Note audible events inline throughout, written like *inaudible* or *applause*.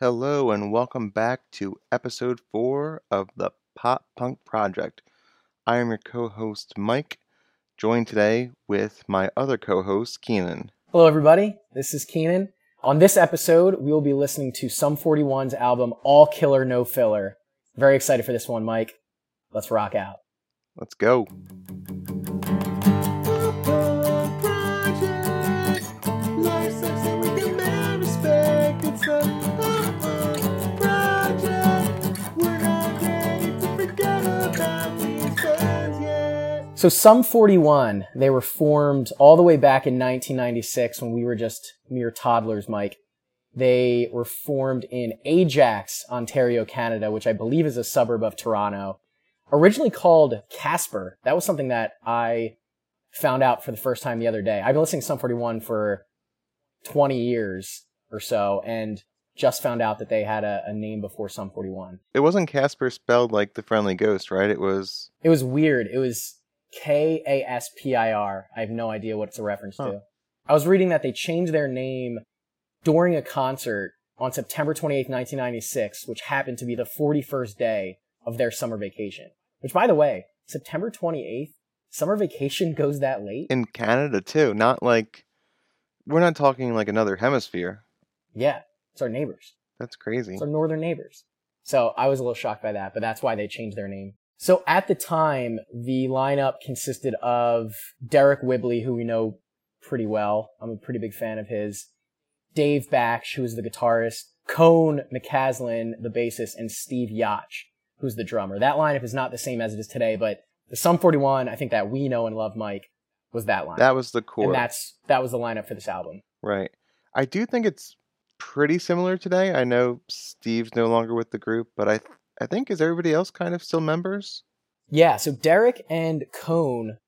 Hello, and welcome back to episode four of the Pop Punk Project. I am your co host, Mike, joined today with my other co host, Keanan. Hello, everybody. This is Keanan. On this episode, we will be listening to Sum 41's album, All Killer No Filler. Very excited for this one, Mike. Let's rock out. Let's go. So Sum 41, they were formed all the way back in 1996 when we were just mere toddlers, Mike. They were formed in Ajax, Ontario, Canada, which I believe is a suburb of Toronto. Originally called Casper. That was something that I found out for the first time the other day. I've been listening to Sum 41 for 20 years or so and just found out that they had a, a name before Sum 41. It wasn't Casper spelled like the friendly ghost, right? It was. It was weird. It was K A S P I R. I have no idea what it's a reference Huh. to. I was reading that they changed their name during a concert on September 28th, 1996, which happened to be the 41st day of their summer vacation. Which, by the way, September 28th, summer vacation *laughs* goes that late? In Canada, too. Not like. We're not talking like another hemisphere. Yeah, it's our neighbors. That's crazy. It's our northern neighbors. So I was a little shocked by that, but that's why they changed their name. So at the time, the lineup consisted of Deryck Whibley, who we know pretty well. I'm a pretty big fan of his. Dave Baksh, who's the guitarist. Cone McCaslin, the bassist, and Steve Jocz, who's the drummer. That lineup is not the same as it is today, but the Sum 41, I think that we know and love Mike, was that lineup. That was the core. and that's that was the lineup for this album. Right. I do think it's pretty similar today. I know Steve's no longer with the group, but I I think is everybody else kind of still members? Yeah, so Deryck and Cone,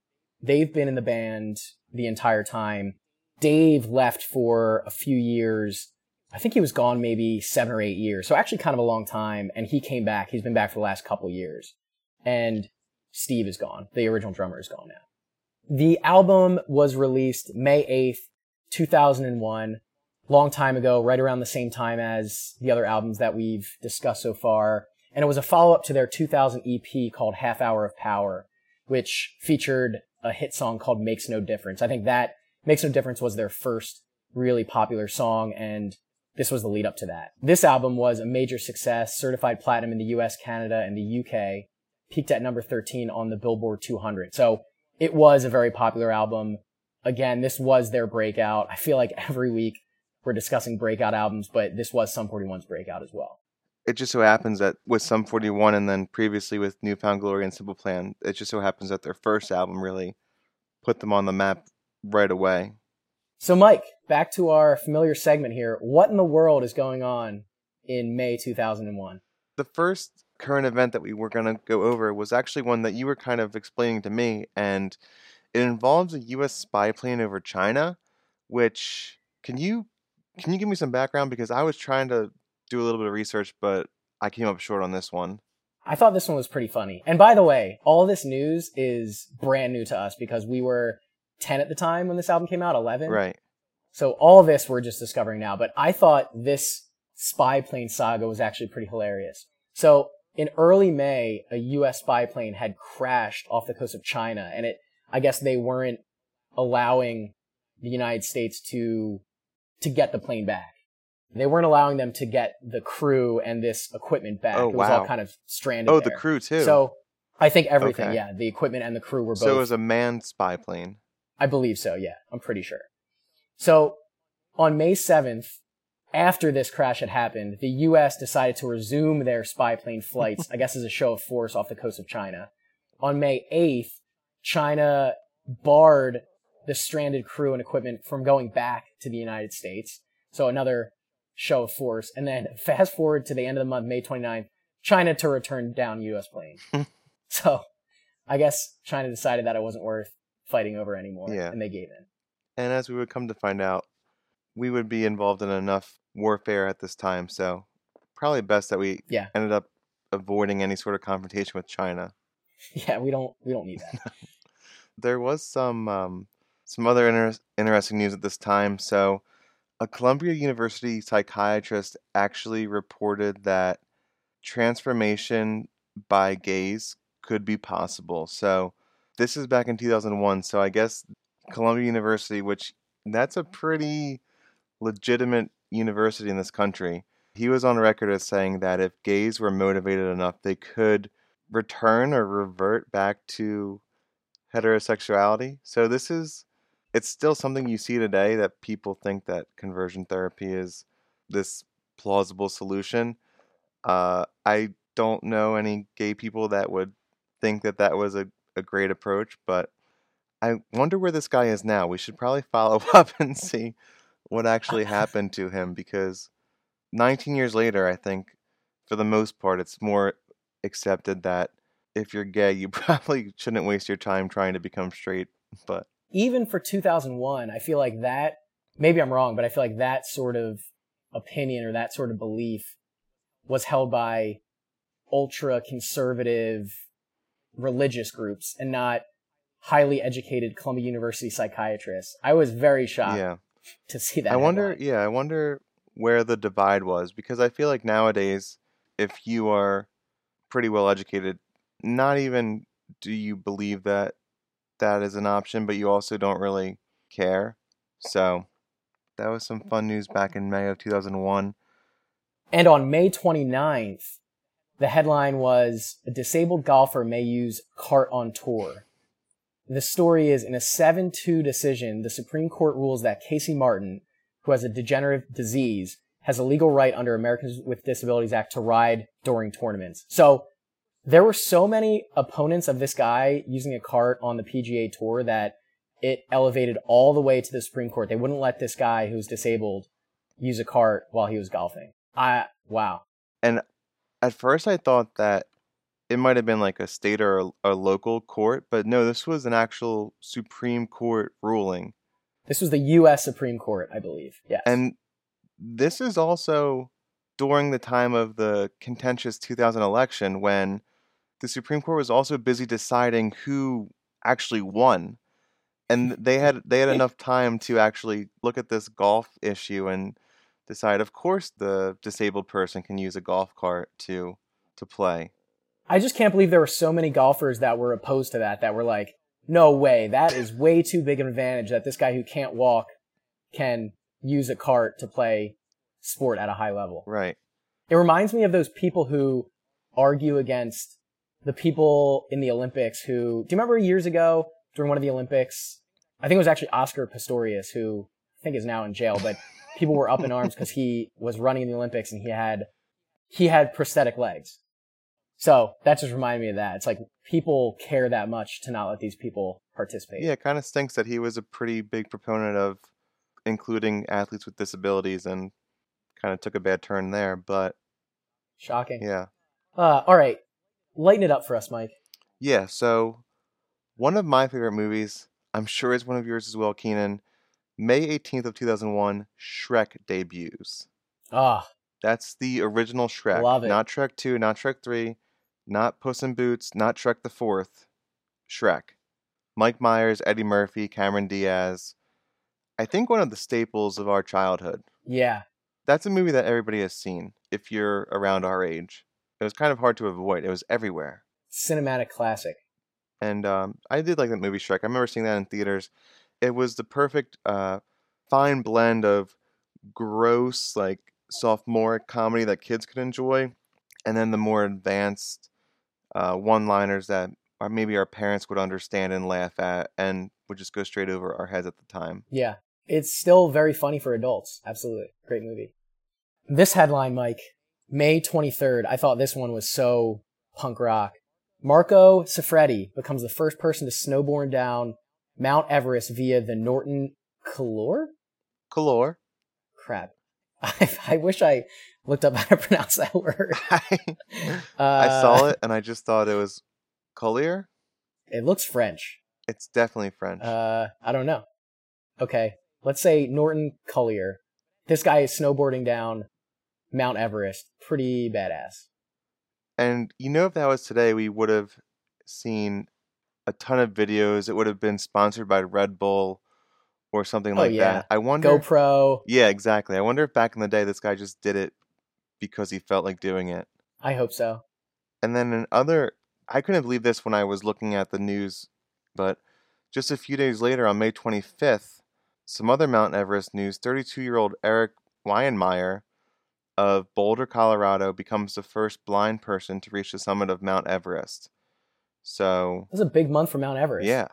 they've been in the band the entire time. Dave left for a few years. I think he was gone maybe seven or eight years. So actually kind of a long time. And he came back. He's been back for the last couple years. And Steve is gone. The original drummer is gone now. The album was released May 8th, 2001. Long time ago, right around the same time as the other albums that we've discussed so far and it was a follow up to their 2000 EP called Half Hour of Power, which featured a hit song called Makes No Difference. I think that Makes No Difference was their first really popular song, and this was the lead up to that. This album was a major success, certified platinum in the US, Canada, and the UK, peaked at number 13 on the Billboard 200. So it was a very popular album. Again, this was their breakout. I feel like every week we're discussing breakout albums, but this was Sum 41's breakout as well. It just so happens that with Sum 41 and then previously with New Found Glory and Simple Plan, it just so happens that their first album really put them on the map right away. So, Mike, back to our familiar segment here. What in the world is going on in May 2001? The first current event that we were going to go over was actually one that you were kind of explaining to me, and it involves a U.S. spy plane over China. Which can you can you give me some background because I was trying to do a little bit of research, but I came up short on this one. I thought this one was pretty funny. And by the way, all this news is brand new to us because we were 10 at the time when this album came out, 11. Right. So all this we're just discovering now. But I thought this spy plane saga was actually pretty hilarious. So in early May, a US spy plane had crashed off the coast of China and it, I guess they weren't allowing the United States to, to get the plane back. They weren't allowing them to get the crew and this equipment back. Oh, it was all kind of stranded. Oh, the there. crew too. So I think everything, Okay. yeah, the equipment and the crew were both. so it was a manned spy plane. I believe so, yeah. I'm pretty sure. So on May 7th, after this crash had happened, the US decided to resume their spy plane *laughs* flights, I guess as a show of force off the coast of China. On May 8th, China barred the stranded crew and equipment from going back to the United States. So another show of force. And then fast forward to the end of the month, May 29th, China to return down US plane. *laughs* so I guess China decided that it wasn't worth fighting over anymore. Yeah. And they gave in. And as we would come to find out, we would be involved in enough warfare at this time, so probably best that we Yeah. ended up avoiding any sort of confrontation with China. *laughs* Yeah, we don't we don't need that. *laughs* There was some um, some other inter- interesting news at this time. So a Columbia University psychiatrist actually reported that transformation by gays could be possible. So this is back in 2001. So I guess Columbia University, which that's a pretty legitimate university in this country, he was on record as saying that if gays were motivated enough, they could return or revert back to heterosexuality. So this is it's still something you see today that people think that conversion therapy is this plausible solution. Uh, I don't know any gay people that would think that that was a, a great approach, but I wonder where this guy is now. We should probably follow *laughs* up and see what actually happened to him because 19 years later, I think for the most part, it's more accepted that if you're gay, you *laughs* probably shouldn't waste your time trying to become straight. But even for 2001, I feel like that, maybe I'm wrong, but I feel like that sort of opinion or that sort of belief was held by ultra conservative religious groups and not highly educated Columbia University psychiatrists. I was very shocked yeah, to see that. I wonder. Yeah, I wonder where the divide was because I feel like nowadays, if you are pretty well educated, not even do you believe that that is an option, but you also don't really care. So that was some fun news back in May of 2001. And on May 29th, the headline was A disabled golfer may use cart on tour. The story is in a 7 2 decision, the Supreme Court rules that Casey Martin, who has a degenerative disease, has a legal right under Americans with Disabilities Act to ride during tournaments. So there were so many opponents of this guy using a cart on the PGA Tour that it elevated all the way to the Supreme Court. They wouldn't let this guy who's disabled use a cart while he was golfing. I wow. And at first, I thought that it might have been like a state or a, a local court, but no, this was an actual Supreme Court ruling. This was the U.S. Supreme Court, I believe. Yes. And this is also during the time of the contentious 2000 election when the Supreme Court was also busy deciding who actually won. And mm-hmm. they had they had enough time to actually look at this golf issue and decide of course the disabled person can use a golf cart to to play. I just can't believe there were so many golfers that were opposed to that, that were like, no way, that is way too big an advantage that this guy who can't walk can use a cart to play sport at a high level. Right. It reminds me of those people who argue against the people in the Olympics who, do you remember years ago during one of the Olympics? I think it was actually Oscar Pistorius who I think is now in jail, but people were up in arms because he was running in the Olympics and he had, he had prosthetic legs. So that just reminded me of that. It's like people care that much to not let these people participate. Yeah, it kind of stinks that he was a pretty big proponent of including athletes with disabilities and kind of took a bad turn there, but Shocking. yeah. Uh, all right. Lighten it up for us, Mike. Yeah, so one of my favorite movies, I'm sure is one of yours as well, Keanan. May 18th of 2001, Shrek debuts. Ah, That's the original Shrek. Love it. Not Shrek 2, not Shrek 3, not Puss in Boots, not Shrek the Fourth. Shrek. Mike Myers, Eddie Murphy, Cameron Diaz. I think one of the staples of our childhood. yeah. That's a movie that everybody has seen if you're around our age. It was kind of hard to avoid. It was everywhere. Cinematic classic. And um, I did like that movie Shrek. I remember seeing that in theaters. It was the perfect uh, fine blend of gross, like sophomore comedy that kids could enjoy, and then the more advanced uh, one-liners that maybe our parents would understand and laugh at, and would just go straight over our heads at the time. Yeah. It's still very funny for adults. Absolutely. Great movie. This headline, Mike, May 23rd. I thought this one was so punk rock. Marco Siffredi becomes the first person to snowboard down Mount Everest via the Norton Calor? Color. Crap. *laughs* I, I wish I looked up how to *laughs* pronounce that word. *laughs* I Uh, saw it and I just thought it was Collier. It looks French. It's definitely French. Uh, I don't know. Okay, let's say Norton Collier. This guy is snowboarding down Mount Everest. Pretty badass. And you know, if that was today, we would have seen a ton of videos. It would have been sponsored by Red Bull or something Oh, like yeah. that. I wonder. GoPro. Yeah, exactly. I wonder if back in the day this guy just did it because he felt like doing it. I hope so. And then another I couldn't believe this when I was looking at the news, but just a few days later, on May 25th, some other Mount Everest news 32 year old Erik Weihenmayer of Boulder, Colorado, becomes the first blind person to reach the summit of Mount Everest. So, It was a big month for Mount Everest. yeah,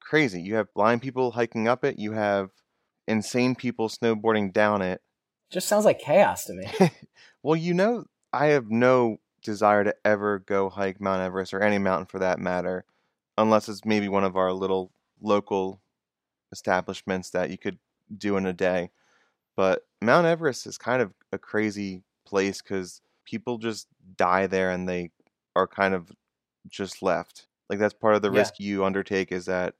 crazy. You have blind people hiking up it, you have insane people snowboarding down it. Just sounds like chaos to me. *laughs* well, you know, I have no desire to ever go hike Mount Everest or any mountain for that matter, unless it's maybe one of our little local establishments that you could do in a day. But Mount Everest is kind of a crazy place because people just die there and they are kind of just left. Like that's part of the Yeah. risk you undertake is that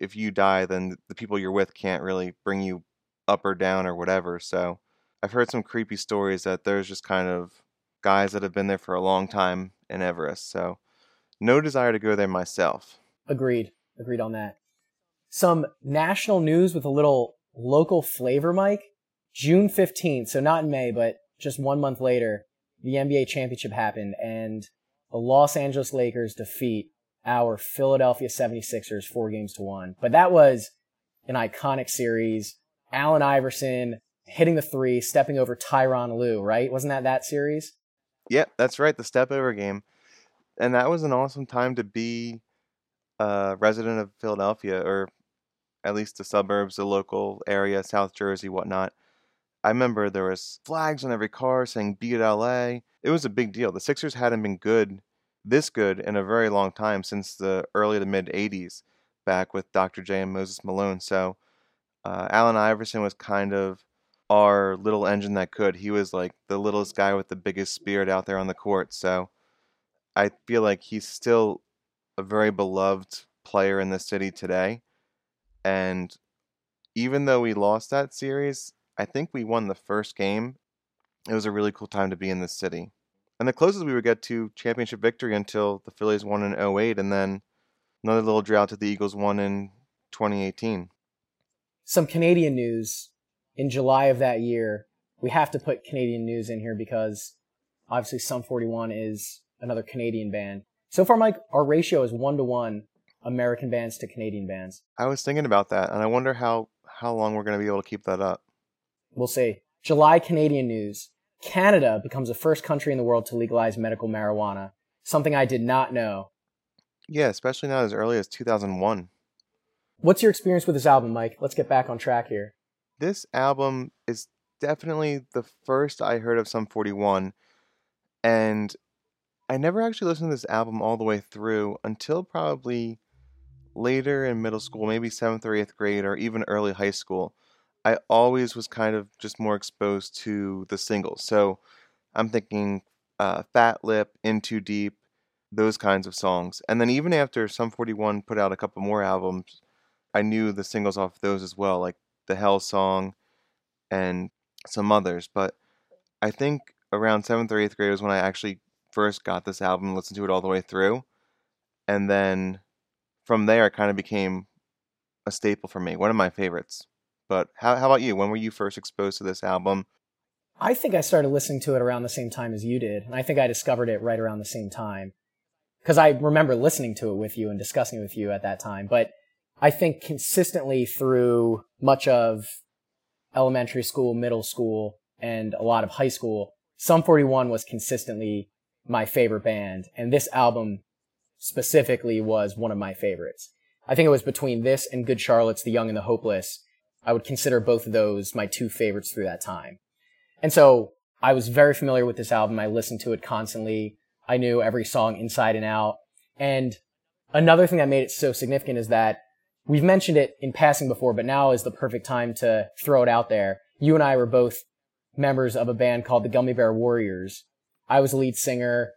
if you die, then the people you're with can't really bring you up or down or whatever. So I've heard some creepy stories that there's just kind of guys that have been there for a long time in Everest. So no desire to go there myself. Agreed. Agreed on that. Some national news with a little local flavor, Mike. June 15th, so not in May, but just one month later, the NBA championship happened and the Los Angeles Lakers defeat our Philadelphia 76ers four games to one. But that was an iconic series. Allen Iverson hitting the three, stepping over Tyronn Lue, right? Wasn't that that series? Yep, that's right, the step over game. And that was an awesome time to be a resident of Philadelphia, or at least the suburbs, the local area, South Jersey, whatnot. I remember there was flags on every car saying "Beat LA." It was a big deal. The Sixers hadn't been good, this good, in a very long time since the early to mid '80s, back with Dr. J and Moses Malone. So, uh, Allen Iverson was kind of our little engine that could. He was like the littlest guy with the biggest spirit out there on the court. So I feel like he's still a very beloved player in the city today. And even though we lost that series, I think we won the first game. It was a really cool time to be in this city. And the closest we would get to championship victory until the Phillies won in 08 and then another little drought to the Eagles won in 2018. some Canadian news in July of that year. We have to put Canadian news in here because obviously Sum 41 is another Canadian band. So far, Mike, our ratio is one to one American bands to Canadian bands. I was thinking about that and I wonder how how long we're going to be able to keep that up. We'll say July Canadian news. Canada becomes the first country in the world to legalize medical marijuana. Something I did not know. Yeah, especially not as early as 2001. What's your experience with this album, Mike? Let's get back on track here. This album is definitely the first I heard of Sum 41, and I never actually listened to this album all the way through until probably later in middle school, maybe seventh or eighth grade, or even early high school. I always was kind of just more exposed to the singles. So I'm thinking uh, Fat Lip, In Too Deep, those kinds of songs. And then even after Sum 41 put out a couple more albums, I knew the singles off those as well, like the Hell song and some others. But I think around seventh or eighth grade was when I actually first got this album, listened to it all the way through. And then from there, it kind of became a staple for me, one of my favorites. But how, how about you? When were you first exposed to this album? I think I started listening to it around the same time as you did, and I think I discovered it right around the same time. Because I remember listening to it with you and discussing it with you at that time. But I think consistently through much of elementary school, middle school, and a lot of high school, Sum 41 was consistently my favorite band, and this album specifically was one of my favorites. I think it was between this and Good Charlotte's The Young and the Hopeless. I would consider both of those my two favorites through that time. And so I was very familiar with this album. I listened to it constantly. I knew every song inside and out. And another thing that made it so significant is that we've mentioned it in passing before, but now is the perfect time to throw it out there. You and I were both members of a band called the Gummi Bear Warriors. I was a lead singer.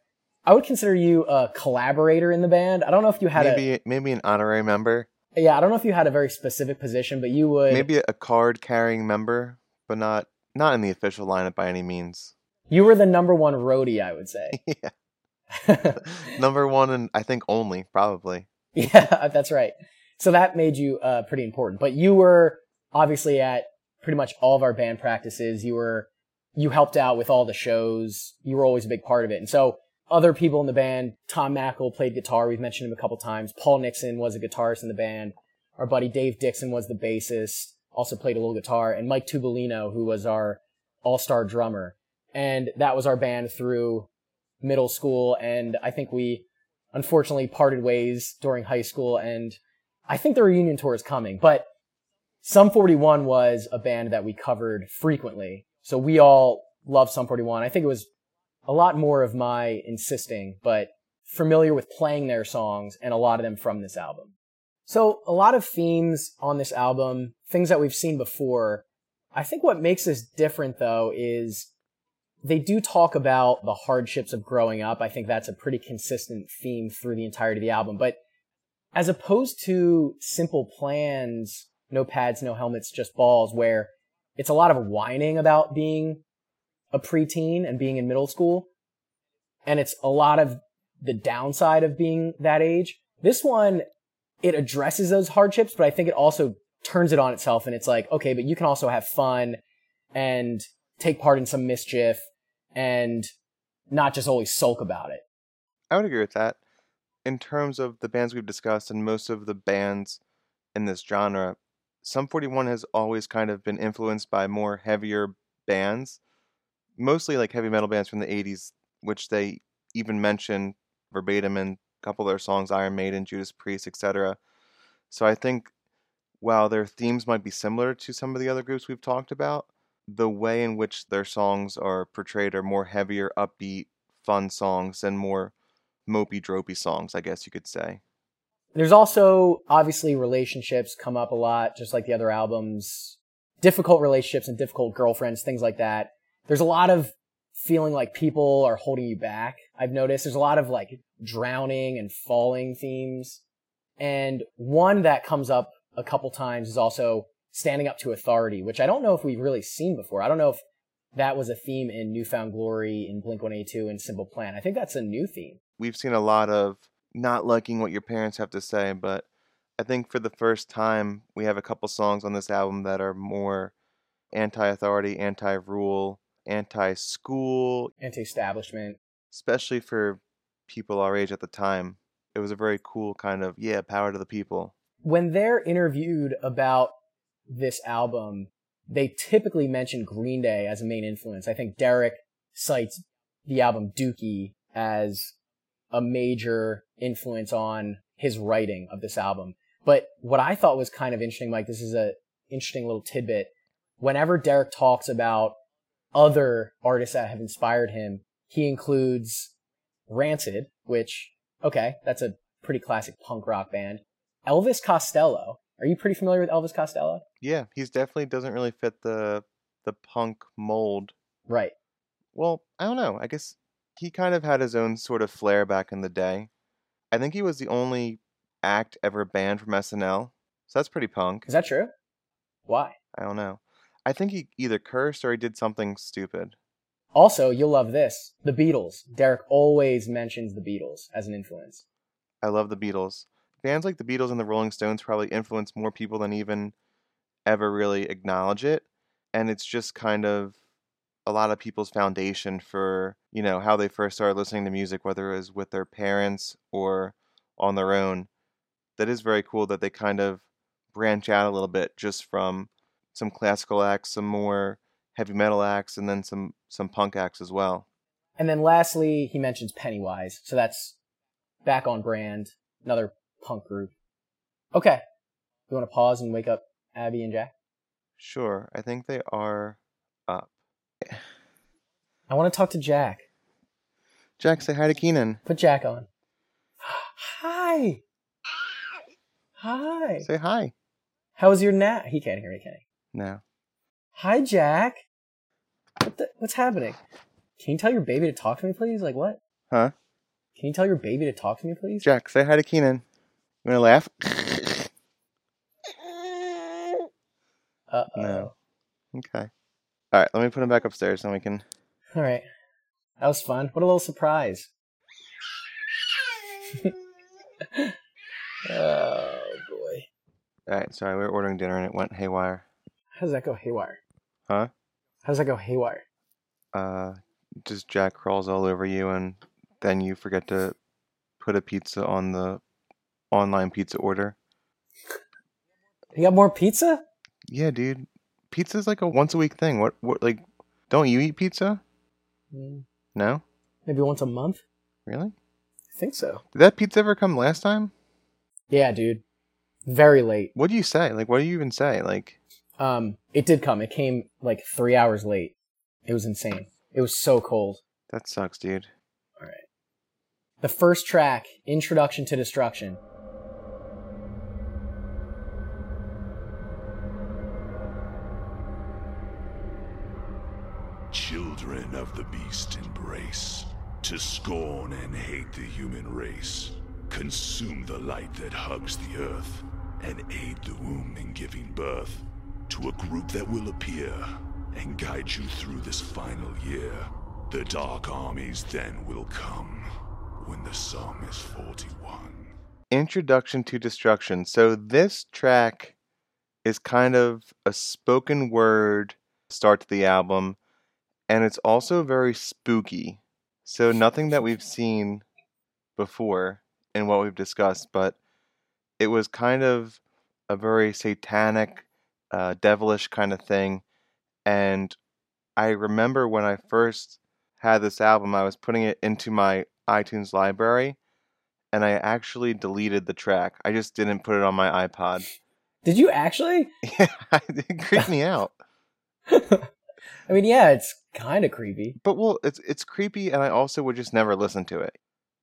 I would consider you a collaborator in the band. I don't know if you had maybe maybe an honorary member, a yeah, I don't know if you had a very specific position, but you would maybe a card carrying member, but not not in the official lineup by any means. you were the number one roadie, I would say. *laughs* yeah, *laughs* number one and I think only probably. *laughs* Yeah, that's right. So that made you uh, pretty important. But you were obviously at pretty much all of our band practices. You were you helped out with all the shows. You were always a big part of it. And so other people in the band, Tom Mackel played guitar. We've mentioned him a couple times. Paul Nixon was a guitarist in the band. Our buddy Dave Dixon was the bassist, also played a little guitar, and Mike Tubolino, who was our all-star drummer. And that was our band through middle school. And I think we unfortunately parted ways during high school. And I think the reunion tour is coming, but Sum 41 was a band that we covered frequently. So we all love Sum 41. I think it was a lot more of my insisting, but familiar with playing their songs and a lot of them from this album. So a lot of themes on this album, things that we've seen before. I think what makes this different though is they do talk about the hardships of growing up. I think that's a pretty consistent theme through the entirety of the album. But as opposed to simple plans, no pads, no helmets, just balls, where it's a lot of whining about being a preteen and being in middle school. And it's a lot of the downside of being that age. This one, it addresses those hardships, but I think it also turns it on itself and it's like, okay, but you can also have fun and take part in some mischief and not just always sulk about it. I would agree with that. In terms of the bands we've discussed and most of the bands in this genre, Sum 41 has always kind of been influenced by more heavier bands mostly like heavy metal bands from the 80s, which they even mention verbatim in a couple of their songs, Iron Maiden, Judas Priest, etc. So I think while their themes might be similar to some of the other groups we've talked about, the way in which their songs are portrayed are more heavier, upbeat, fun songs and more mopey, dropey songs, I guess you could say. There's also obviously relationships come up a lot, just like the other albums. Difficult relationships and difficult girlfriends, things like that there's a lot of feeling like people are holding you back. I've noticed there's a lot of like drowning and falling themes. And one that comes up a couple times is also standing up to authority, which I don't know if we've really seen before. I don't know if that was a theme in New Found Glory, in Blink 182, and Simple Plan. I think that's a new theme. We've seen a lot of not liking what your parents have to say, but I think for the first time, we have a couple songs on this album that are more anti authority, anti rule, anti-school, anti-establishment, especially for people our age at the time. It was a very cool kind of yeah, power to the people. When they're interviewed about this album, they typically mention Green Day as a main influence. I think Deryck cites the album Dookie as a major influence on his writing of this album. But what I thought was kind of interesting, Mike, this is a interesting little tidbit. Whenever Deryck talks about other artists that have inspired him, he includes Rancid, which, okay, that's a pretty classic punk rock band. Elvis Costello. Are you pretty familiar with Elvis Costello? Yeah, he's definitely doesn't really fit the the punk mold. Right. Well, I don't know. I guess he kind of had his own sort of flair back in the day. I think he was the only act ever banned from SNL. So that's pretty punk. Is that true? Why? I don't know. I think he either cursed or he did something stupid. Also, you'll love this the Beatles. Deryck always mentions the Beatles as an influence. I love the Beatles. Bands like the Beatles and the Rolling Stones probably influence more people than even ever really acknowledge it. And it's just kind of a lot of people's foundation for, you know, how they first started listening to music, whether it was with their parents or on their own. That is very cool that they kind of branch out a little bit just from some classical acts, some more heavy metal acts, and then some some punk acts as well. And then lastly, he mentions Pennywise, so that's back on brand, another punk group. Okay, you want to pause and wake up Abby and Jack? Sure, I think they are up. I want to talk to Jack. Jack, say hi to Keanan. Put Jack on. *gasps* Hi. Hi. Say hi. How was your nap? He can't hear me, can he? No. Hi, Jack. What the, what's happening? Can you tell your baby to talk to me, please? Like what? Huh? Can you tell your baby to talk to me, please? Jack, say hi to Keanan. You wanna laugh? Uh oh. No. Okay. All right, let me put him back upstairs, and we can. All right. That was fun. What a little surprise. *laughs* oh boy. All right, sorry, we were ordering dinner and it went haywire. How does that go haywire? Huh? How does that go haywire? Uh, just Jack crawls all over you, and then you forget to put a pizza on the online pizza order. You got more pizza? Yeah, dude. Pizza's like a once a week thing. What? What? Like, don't you eat pizza? Mm, No, Maybe once a month? really? I think so. Did that pizza ever come last time? Yeah, dude. Very late. What do you say? Like, what do you even say? Like, Um, it did come. It came like three hours late. It was insane. It was so cold. that sucks, dude. All right. The first track, Introduction to Destruction. Children of the beast embrace, to scorn and hate the human race. Consume the light that hugs the earth, and aid the womb in giving birth to a group that will appear and guide you through this final year. The dark armies then will come when the sum is 41. Introduction to Destruction. So this track is kind of a spoken word start to the album, and it's also very spooky. So nothing that we've seen before in what we've discussed, but it was kind of a very satanic, uh, devilish kind of thing. And I remember when I first had this album, I was putting it into my iTunes library and I actually deleted the track. I just didn't put it on my iPod. Did you actually? *laughs* Yeah, it creeped me *laughs* out. I mean, yeah, it's kind of creepy. But well, it's it's creepy, and I also would just never listen to it.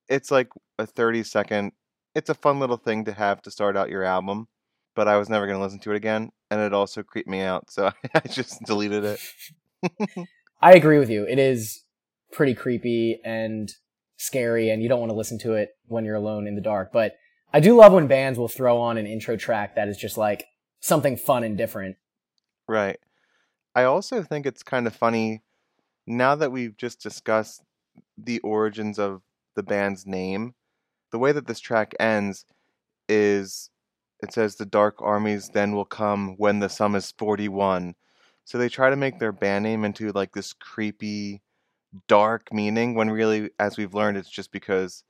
It's like a thirty second. It's a fun little thing to have to start out your album, but I was never gonna listen to it again, and it also creeped me out, so *laughs* I just deleted it. *laughs* I agree with you. It is pretty creepy and scary, and you don't want to listen to it when you're alone in the dark. But I do love when bands will throw on an intro track that is just like something fun and different. Right. I also think it's kind of funny now that we've just discussed the origins of the band's name. The way that this track ends is it says the dark armies then will come when the sum is 41. So they try to make their band name into like this creepy dark meaning when really as we've learned it's just because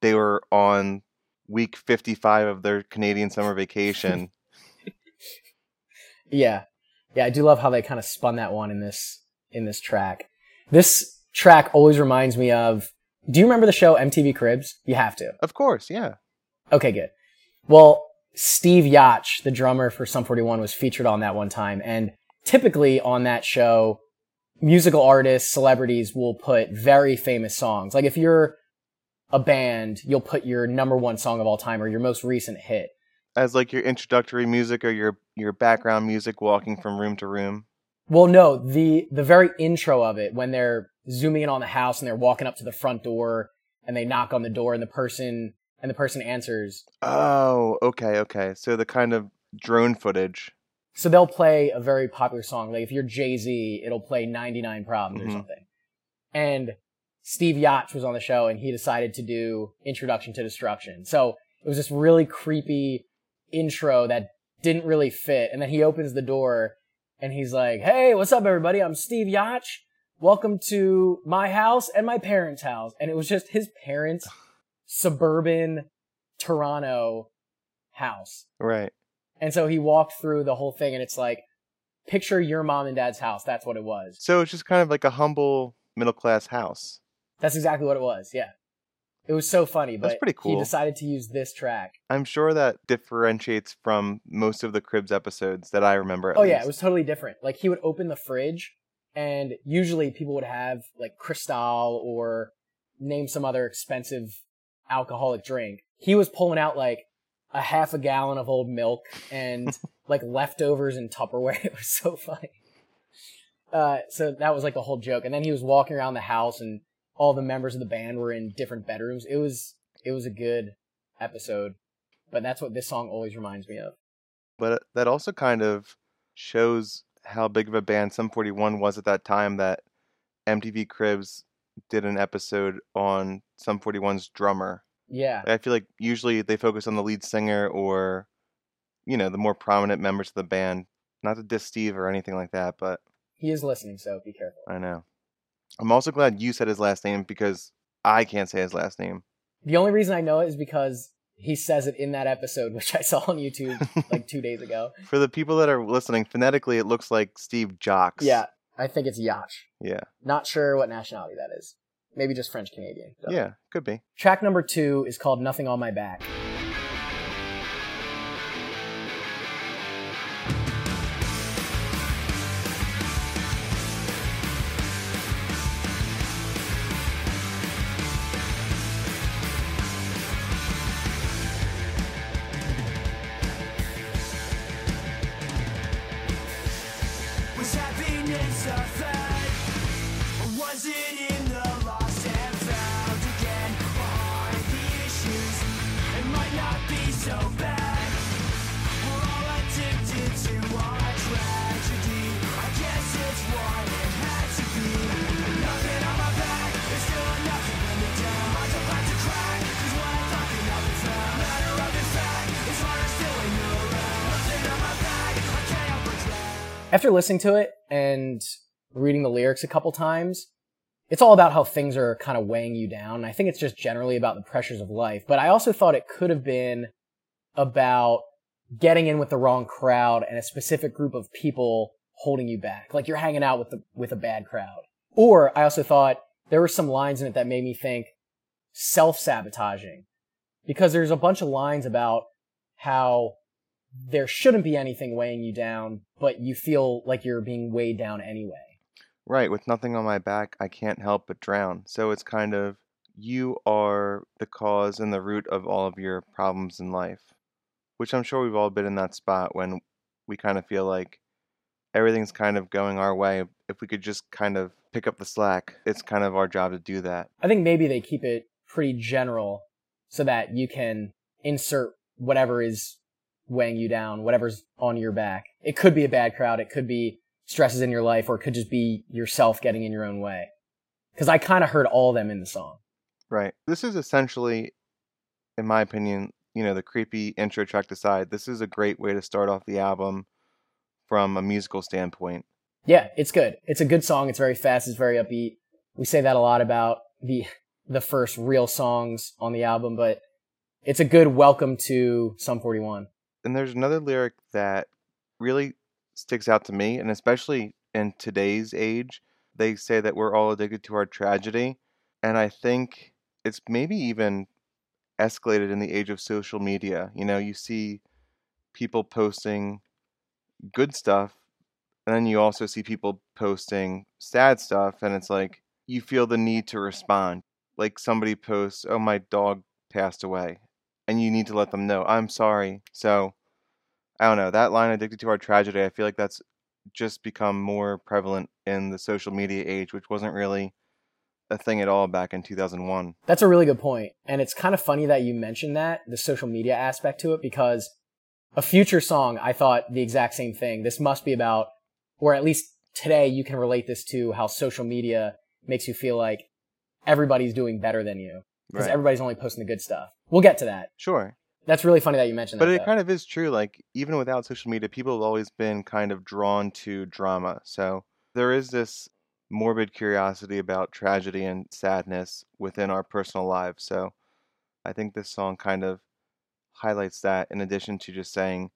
they were on week 55 of their Canadian summer vacation. *laughs* Yeah. Yeah, I do love how they kind of spun that one in this in this track. This track always reminds me of Do you remember the show MTV Cribs? You have to. of course, yeah. Okay, good. Well, Steve Jocz, the drummer for Sum 41, was featured on that one time. And typically on that show, musical artists, celebrities will put very famous songs. Like if you're a band, you'll put your number one song of all time or your most recent hit. as like your introductory music or your your background music walking from room to room. Well, no, the the very intro of it when they're zooming in on the house and they're walking up to the front door and they knock on the door and the person and the person answers. Oh, okay, okay. So the kind of drone footage. So they'll play a very popular song. Like if you're Jay Z, it'll play 99 Problems or Mhm. something. And Steve Jocz was on the show and he decided to do Introduction to Destruction. So it was this really creepy intro that didn't really fit. And then he opens the door and he's like, Hey, what's up, everybody? I'm Steve Jocz. Welcome to my house and my parents' house. And it was just his parents' *laughs* suburban Toronto house. Right. And so he walked through the whole thing and it's like, picture your mom and dad's house. That's what it was. So it's just kind of like a humble middle class house. That's exactly what it was. Yeah. It was so funny, but That's pretty cool. he decided to use this track. I'm sure that differentiates from most of the Cribs episodes that I remember. Oh yeah, it was totally different. Like he would open the fridge and usually people would have like Cristal or name some other expensive alcoholic drink. He was pulling out like a half a gallon of old milk and *laughs* like leftovers in Tupperware. *laughs* It was so funny. Uh, so that was like the whole joke. And then he was walking around the house and all the members of the band were in different bedrooms. It was, it was a good episode, but that's what this song always reminds me of. But that also kind of shows how big of a band Sum 41 was at that time that MTV Cribs did an episode on Sum 41's drummer. Yeah. I feel like usually they focus on the lead singer or, you know, the more prominent members of the band. Not to diss Steve or anything like that, but He is listening, so be careful. I know. I'm also glad you said his last name because I can't say his last name. The only reason I know it is because he says it in that episode, *laughs* which I saw on YouTube like two days ago. *laughs* For the people that are listening, phonetically, it looks like Steve Jocks. Yeah, I think it's Yacht. Yeah. Not sure what nationality that is. Maybe just French Canadian. Yeah. Could be. Track number two is called Nothing on My Back. Listening to it and reading the lyrics a couple times, it's all about how things are kind of weighing you down. I think it's just generally about the pressures of life. But I also thought it could have been about getting in with the wrong crowd and a specific group of people holding you back. Like you're hanging out with the with a bad crowd. Or I also thought there were some lines in it that made me think self-sabotaging. Because there's a bunch of lines about how there shouldn't be anything weighing you down, but you feel like you're being weighed down anyway. Right. With nothing on my back, I can't help but drown. So it's kind of you are the cause and the root of all of your problems in life, which I'm sure we've all been in that spot when we kind of feel like everything's kind of going our way. If we could just kind of pick up the slack, it's kind of our job to do that. I think maybe they keep it pretty general so that you can insert whatever is weighing you down, whatever's on your back. It could be a bad crowd, it could be stresses in your life, or it could just be yourself getting in your own way. Because I kind of heard all of them in the song. Right. This is essentially, in my opinion, you know, the creepy intro track aside, this is a great way to start off the album from a musical standpoint. Yeah, it's good. It's a good song. It's very fast. It's very upbeat. We say that a lot about the the first real songs on the album, but it's a good welcome to Sum 41. And there's another lyric that really sticks out to me, and especially in today's age, they say that we're all addicted to our tragedy. And I think it's maybe even escalated in the age of social media. You know, you see people posting good stuff, and then you also see people posting sad stuff, and it's like you feel the need to respond. Like somebody posts, Oh, my dog passed away. And you need to let them know, I'm sorry. So, I don't know. That line, addicted to our tragedy, I feel like that's just become more prevalent in the social media age, which wasn't really a thing at all back in 2001. That's a really good point. And it's kind of funny that you mentioned that, the social media aspect to it, because a future song, I thought the exact same thing. This must be about, or at least today, you can relate this to how social media makes you feel like everybody's doing better than you. Because Right. everybody's only posting the good stuff. We'll get to that. Sure. That's really funny that you mentioned But that. But it though. kind of is true. Like, even without social media, people have always been kind of drawn to drama. So there is this morbid curiosity about tragedy and sadness within our personal lives. So I think this song kind of highlights that in addition to just saying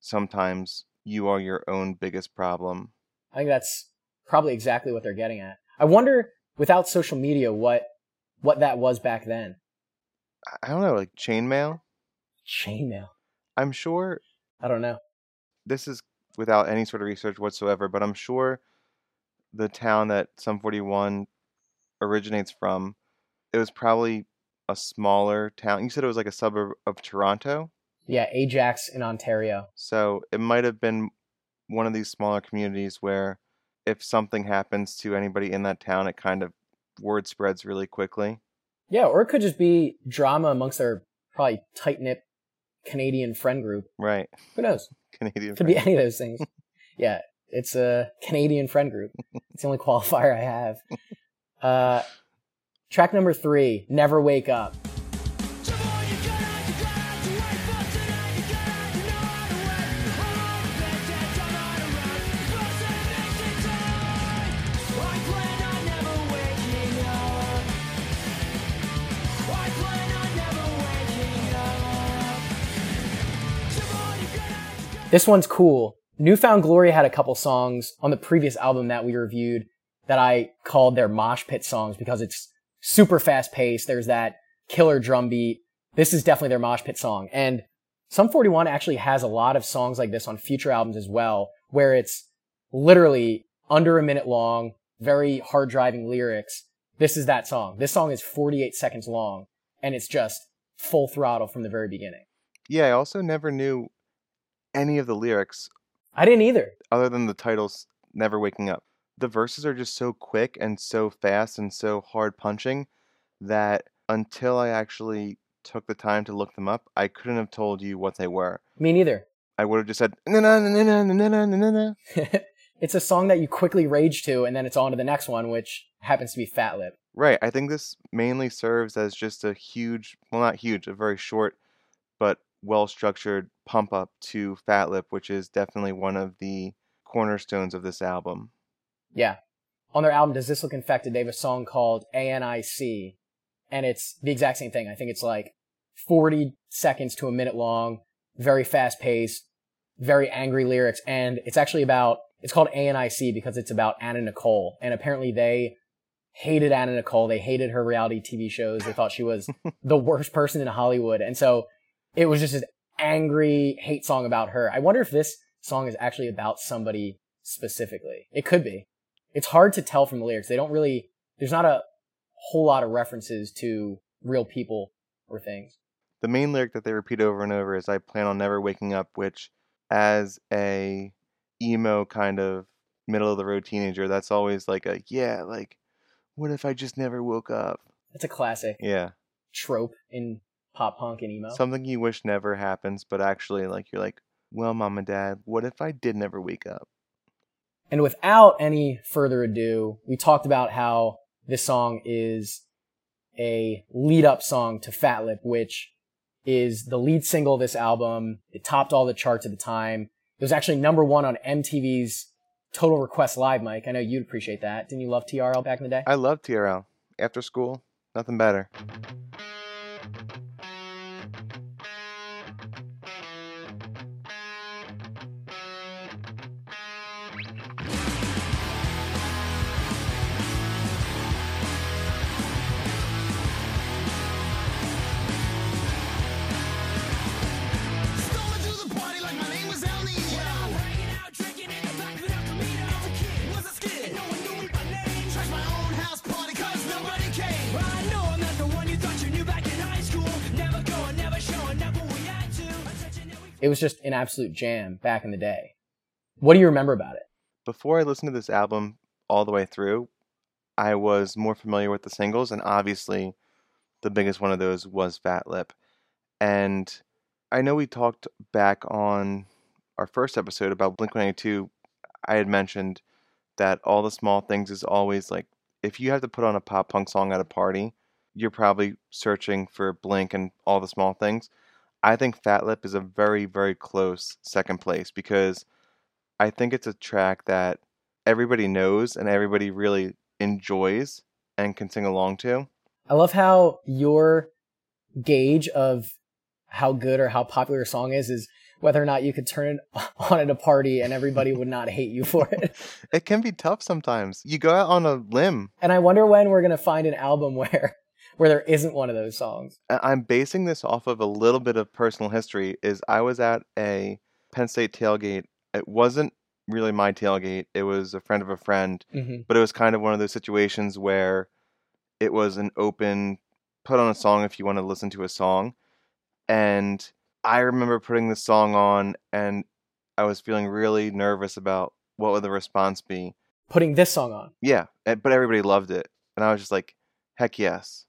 sometimes you are your own biggest problem. I think that's probably exactly what they're getting at. I wonder, without social media, what what that was back then. I- don't know, like chainmail? Chainmail. I'm sure I don't know. this is without any sort of research whatsoever, but I'm sure the town that Sum 41 originates from, it was probably a smaller town. You said it was like a suburb of Toronto, Yeah, Ajax in Ontario. so it might have been one of these smaller communities where if something happens to anybody in that town, it kind of word spreads really quickly. Yeah, or it could just be drama amongst our probably tight knit Canadian friend group. Right. Who knows? *laughs* Canadian. Could be any of those things. yeah, it's a Canadian friend group. It's the only *laughs* qualifier I have. Uh, track number three, Never Wake Up. This one's cool. New Found Glory had a couple songs on the previous album that we reviewed that I called their mosh pit songs because it's super fast paced. There's that killer drum beat. This is definitely their mosh pit song. And Sum 41 actually has a lot of songs like this on future albums as well, where it's literally under a minute long, very hard driving lyrics. This is that song. This song is 48 seconds long and it's just full throttle from the very beginning. Yeah, I also never knew any of the lyrics I didn't either. other than the titles Never Waking Up. The verses are just so quick and so fast and so hard punching that until I actually took the time to look them up, I couldn't have told you what they were. Me neither. I would have just said na na na na na na na na *laughs* it's a song that you quickly rage to and then it's on to the next one, which happens to be Fat Lip. Right. I think this mainly serves as just a huge, well, not huge, a very short, but well structured pump up to Fat Lip, which is definitely one of the cornerstones of this album. Yeah. On their album, Does This Look Infected, they have a song called ANIC, and it's the exact same thing. I think it's like 40 seconds to a minute long, very fast paced, very angry lyrics, and it's actually about, it's called ANIC because it's about Anna Nicole, and apparently they hated Anna Nicole. They hated her reality TV shows. They thought she was *laughs* the worst person in Hollywood, and so it was just an angry hate song about her. I wonder if this song is actually about somebody specifically. It could be. It's hard to tell from the lyrics. They don't really, there's not a whole lot of references to real people or things. The main lyric that they repeat over and over is I plan on never waking up, which as a emo kind of middle of the road teenager, that's always like a yeah, like what if I just never woke up? That's a classic Yeah. trope in pop punk and emo. Something you wish never happens, but actually like you're like, well, mom and dad, what if I did never wake up? And without any further ado, we talked about how this song is a lead up song to Fat Lip, which is the lead single of this album. It topped all the charts at the time. It was actually number one on MTV's Total Request Live, Mike. I know you'd appreciate that. Didn't you love TRL back in the day? I love TRL. After school, nothing better. It was just an absolute jam back in the day. What do you remember about it? Before I listened to this album all the way through, I was more familiar with the singles, and obviously the biggest one of those was Fat Lip. And I know we talked back on our first episode about Blink 182. I had mentioned that All the Small Things is always like, if you have to put on a pop punk song at a party, you're probably searching for Blink and All the Small Things. I think Fat Lip is a very, very close second place because I think it's a track that everybody knows and everybody really enjoys and can sing along to. I love how your gauge of how good or how popular a song is is whether or not you could turn it *laughs* on at a party and everybody would not hate you for it. *laughs* It can be tough sometimes. You go out on a limb. And I wonder when we're gonna find an album where where there isn't one of those songs. I'm basing this off of a little bit of personal history. Is I was at a Penn State tailgate. It wasn't really my tailgate. It was a friend of a friend, Mm-hmm. but it was kind of one of those situations where it was an open put on a song if you want to listen to a song. And I remember putting the song on and I was feeling really nervous about what would the response be. Putting this song on. Yeah, but everybody loved it. And I was just like, heck yes.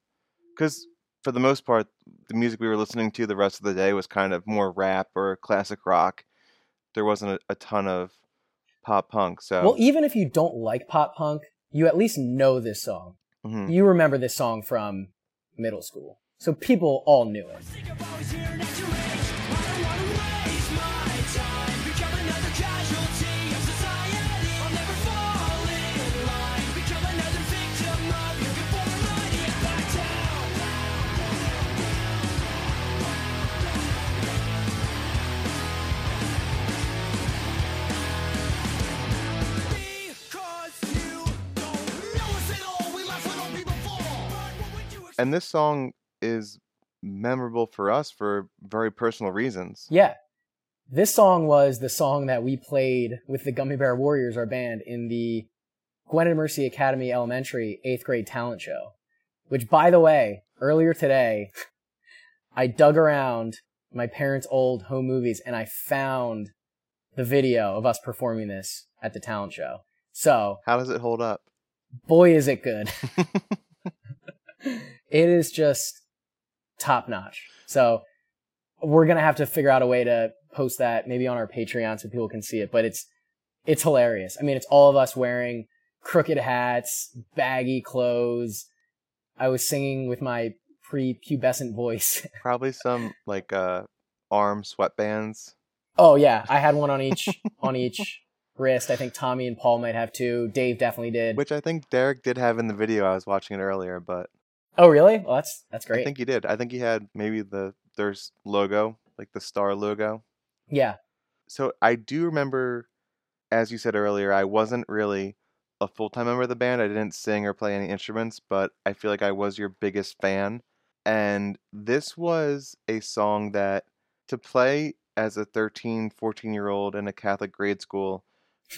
Because for the most part, the music we were listening to the rest of the day was kind of more rap or classic rock. There wasn't a, a ton of pop punk. So, Well, even if you don't like pop punk, you at least know this song. mhm. You remember this song from middle school. So people all knew it. And this song is memorable for us for very personal reasons. Yeah. This song was the song that we played with the Gummi Bear Warriors, our band, in the Gwynedd Mercy Academy Elementary eighth grade talent show. Which, by the way, earlier today, *laughs* I dug around my parents' old home movies and I found the video of us performing this at the talent show. So, How does it hold up? boy, is it good. *laughs* *laughs* it is just top notch. So we're gonna have to figure out a way to post that maybe on our Patreon so people can see it. But it's it's hilarious. I mean, it's all of us wearing crooked hats, baggy clothes. I was singing with my pre-pubescent voice. *laughs* Probably some like uh arm sweatbands. oh yeah, I had one on each on each wrist. I think Tommy and Paul might have two. Dave definitely did. Which I think Deryck did have in the video. I was watching it earlier, but oh really? Well, that's that's great. I think he did. I think he had maybe the there's logo, like the star logo. yeah. So I do remember, as you said earlier, I wasn't really a full time member of the band. I didn't sing or play any instruments, but I feel like I was your biggest fan. And this was a song that to play as a 13, 14 year old in a Catholic grade school,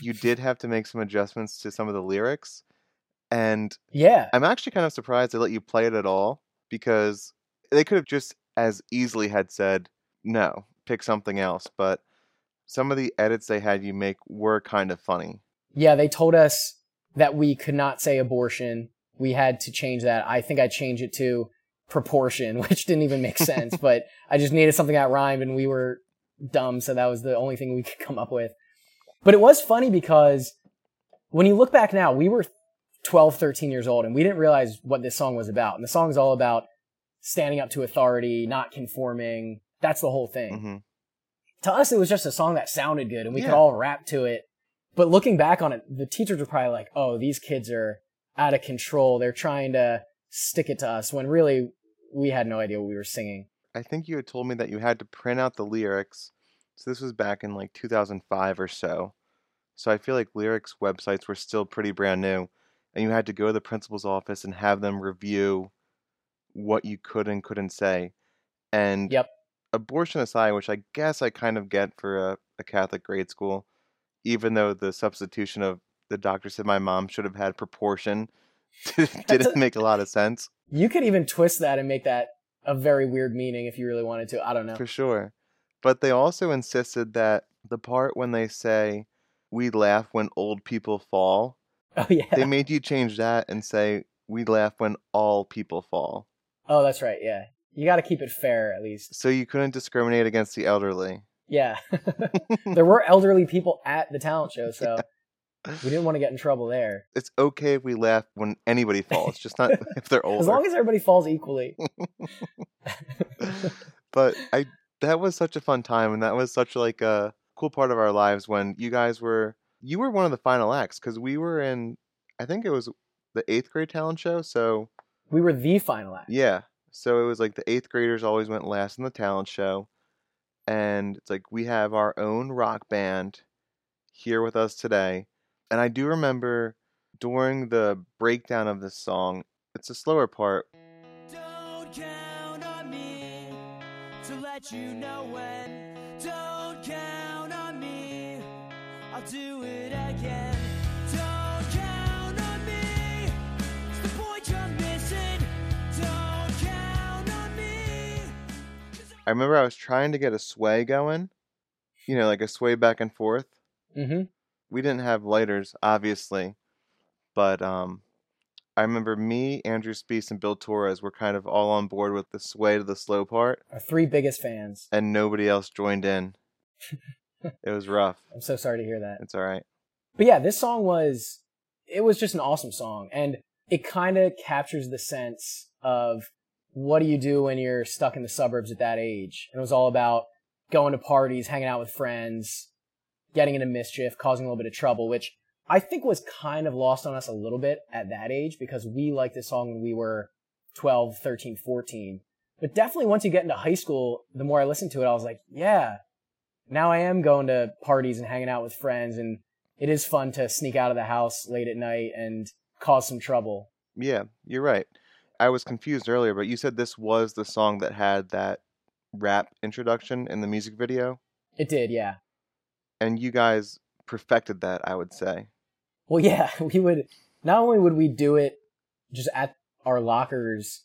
you did have to make some adjustments to some of the lyrics. And Yeah. I'm actually kind of surprised they let you play it at all because they could have just as easily had said no, pick something else. But some of the edits they had you make were kind of funny. Yeah, they told us that we could not say abortion. We had to change that. I think I changed it to proportion, *laughs* which didn't even make sense, *laughs* but I just needed something that rhymed and we were dumb, so that was the only thing we could come up with. But it was funny because when you look back now, we were 12, 13 years old and we didn't realize what this song was about. And the song is all about standing up to authority, not conforming. That's the whole thing hmm to us it was just a song that sounded good and we could all rap to it but looking back on it the teachers were probably like oh these kids are out of control they're trying to stick it to us when really we had no idea what we were singing I think you had told me that you had to print out the lyrics. So this was back in like 2005 or so. So I feel like lyrics websites were still pretty brand new. And you had to go to the principal's office and have them review what you could and couldn't say. And yep abortion aside, which I guess I kind of get for a, a Catholic grade school, even though the substitution of the doctor said my mom should have had proportion *laughs* *laughs* didn't make a lot of sense you could even twist that and make that a very weird meaning if you really wanted to i don't know for sure. But they also insisted that the part when they say we laugh when old people fall, *laughs* oh yeah. They made you change that and say we laugh when all people fall. oh that's right yeah. You got to keep it fair at least. So you couldn't discriminate against the elderly. yeah. *laughs* *laughs* There were elderly people at the talent show so we didn't want to get in trouble there. It's okay if we laugh when anybody falls, just not if they're old. as long as everybody falls equally. But I that was such a fun time and that was such like a cool part of our lives when you guys were you were one of the final acts because we were in I think it was the eighth grade talent show so we were the final act yeah so it was like the eighth graders always went last in the talent show and it's like we have our own rock band here with us today and I do remember during the breakdown of this song it's a slower part Don't count on me to let you know when. Do it again. Don't count on me, it's the point you're missing. Don't count on me. I remember I was trying to get a sway going, you know, like a sway back and forth. mm-hmm We didn't have lighters, obviously, but um, I remember me, Andrew Speece, and Bill Torres were kind of all on board with the sway to the slow part, our three biggest fans. and nobody else joined in. *laughs* it was rough. I'm so sorry to hear that. It's all right. But yeah, this song was it was just an awesome song and it kind of captures the sense of what do you do when you're stuck in the suburbs at that age? And it was all about going to parties, hanging out with friends, getting into mischief, causing a little bit of trouble, which I think was kind of lost on us a little bit at that age because we liked this song when we were 12, 13, 14. But definitely once you get into high school, the more I listened to it, I was like, yeah, now I am going to parties and hanging out with friends and it is fun to sneak out of the house late at night and cause some trouble. Yeah, you're right. I was confused earlier, but you said this was the song that had that rap introduction in the music video, It did, yeah. and you guys perfected that, I would say. Well, *laughs* yeah, we would not only would we do it just at our lockers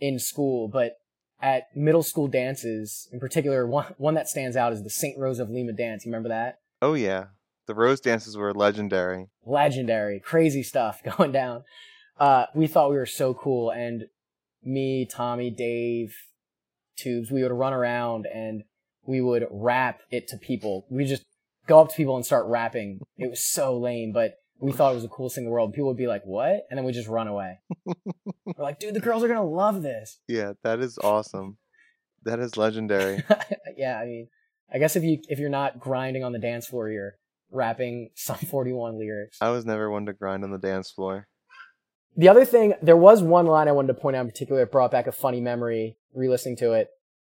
in school, but at middle school dances, in particular, one one that stands out is the St. Rose of Lima dance. You remember that? Oh yeah, the rose dances were legendary. Legendary, crazy stuff *laughs* going down. Uh, we thought we were so cool, and me, Tommy, Dave, Tubes, we would run around and we would rap it to people. We just go up to people and start rapping. It was so lame, but we thought it was the coolest thing in the world. People would be like, "What?" and then we just run away. *laughs* We're like, "Dude, the girls are gonna love this." Yeah, that is awesome. that is legendary. *laughs* yeah, I mean, I guess if you if you're not grinding on the dance floor, you're rapping Sum *laughs* 41 lyrics. I was never one to grind on the dance floor. The other thing, there was one line I wanted to point out in particular. It brought back a funny memory re-listening to it.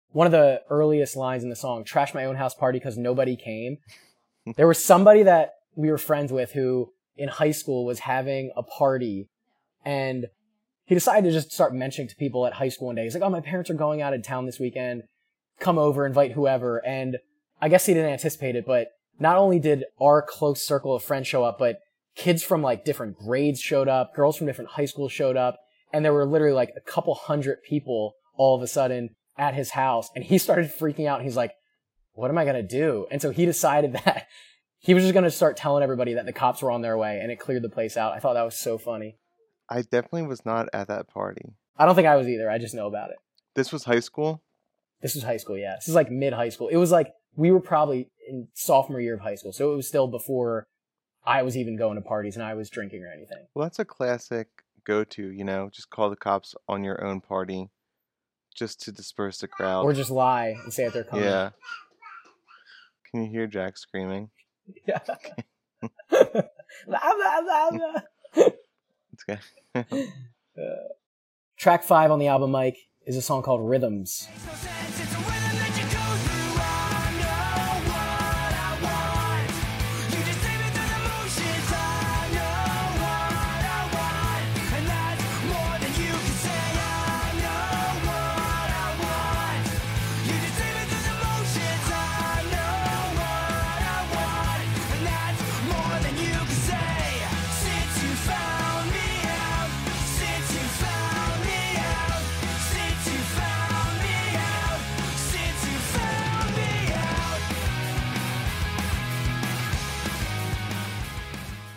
One of the earliest lines in the song, "Trash my own house party because nobody came." there was somebody that we were friends with who, in high school, was having a party, and he decided to just start mentioning to people at high school one day. He's like, "Oh, my parents are going out of town this weekend. Come over, invite whoever." And I guess he didn't anticipate it, but not only did our close circle of friends show up, but kids from like different grades showed up, girls from different high schools showed up, and there were literally like a couple hundred people all of a sudden at his house. And he started freaking out. He's like, what am I going to do? And so he decided *laughs* that he was just going to start telling everybody that the cops were on their way and it cleared the place out. I thought that was so funny. I definitely was not at that party. I don't think I was either. I just know about it. This was high school. This was high school, yeah. This is like mid high school. It was like we were probably in sophomore year of high school. So it was still before I was even going to parties and I was drinking or anything. Well, that's a classic go-to. You know, just call the cops on your own party, just to disperse the crowd. Or just lie and say that they're coming. yeah. Can you hear Jack screaming? Yeah. *laughs* It's good. *laughs* Uh, track five on the album, Mike, is a song called Rhythms.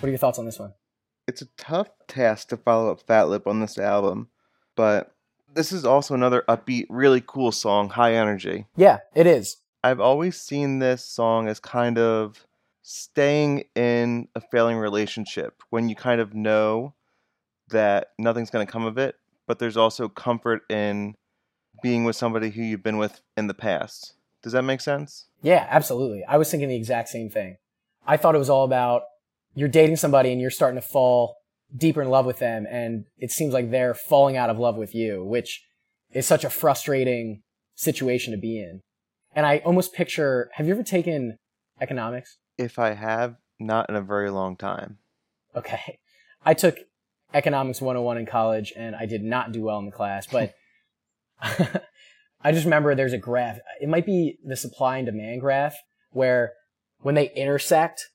What are your thoughts on this one? it's a tough task to follow up Fat Lip on this album, but this is also another upbeat, really cool song, high energy. Yeah, it is. I've always seen this song as kind of staying in a failing relationship when you kind of know that nothing's going to come of it, but there's also comfort in being with somebody who you've been with in the past. Does that make sense? Yeah, absolutely. I was thinking the exact same thing. I thought it was all about you're dating somebody and you're starting to fall deeper in love with them, and it seems like they're falling out of love with you, which is such a frustrating situation to be in. And I almost picture have you ever taken economics? If I have, not in a very long time. Okay. I took economics 101 in college and I did not do well in the class, but *laughs* I just remember there's a graph. It might be the supply and demand graph where when they intersect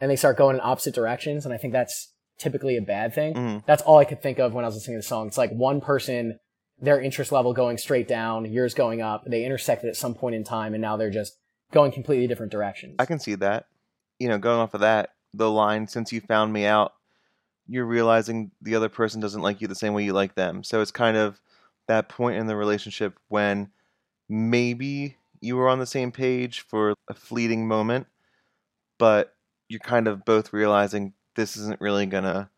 and they start going in opposite directions, and I think that's typically a bad thing. Mhm. That's all I could think of when I was listening to the song. It's like one person, their interest level going straight down, yours going up. They intersected at some point in time, and now they're just going completely different directions. I can see that. You know, going off of that, the line, since you found me out, you're realizing the other person doesn't like you the same way you like them. So it's kind of that point in the relationship when maybe you were on the same page for a fleeting moment, but you're kind of both realizing this isn't really going to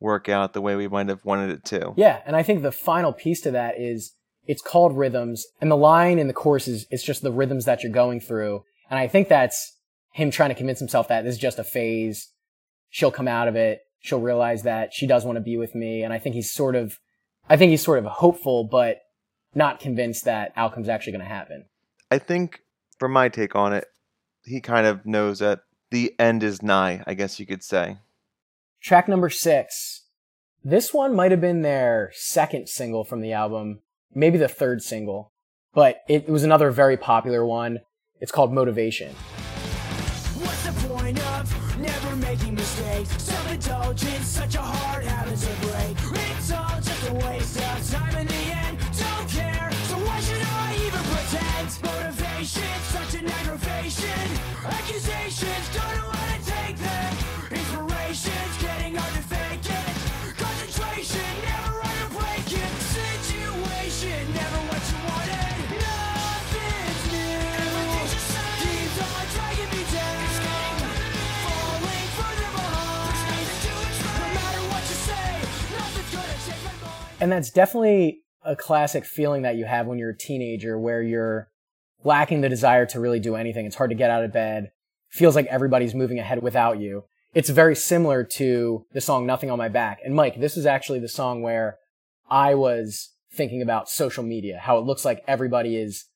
work out the way we might have wanted it to. Yeah, and I think the final piece to that is it's called rhythms, and the line in the course is it's just the rhythms that you're going through. And I think that's him trying to convince himself that this is just a phase. She'll come out of it. She'll realize that she does want to be with me. And I think he's sort of, I think he's sort of hopeful, but not convinced that outcome's actually going to happen. I think, from my take on it, he kind of knows that the end is nigh, I guess you could say. Track number six This one might have been their second single from the album, maybe the third single, but it was another very popular one. It's called Motivation. What's the point of never making mistakes? Self-indulgence, such a hard habit to break. It's all just a waste of time in the end. Don't care, so why should I even pretend? Motivation, such an aggravation. Accusations, don't know how to take them. Inspiration's getting hard to fake it. Concentration, never right or break it. Situation, never what you wanted. Nothing's new. Keeps on dragging me down. And that's definitely a classic feeling that you have when you're a teenager where you're lacking the desire to really do anything. It's hard to get out of bed. Feels like everybody's moving ahead without you. It's very similar to the song Nothing on My Back. And Mike, this is actually the song where I was thinking about social media, how it looks like everybody is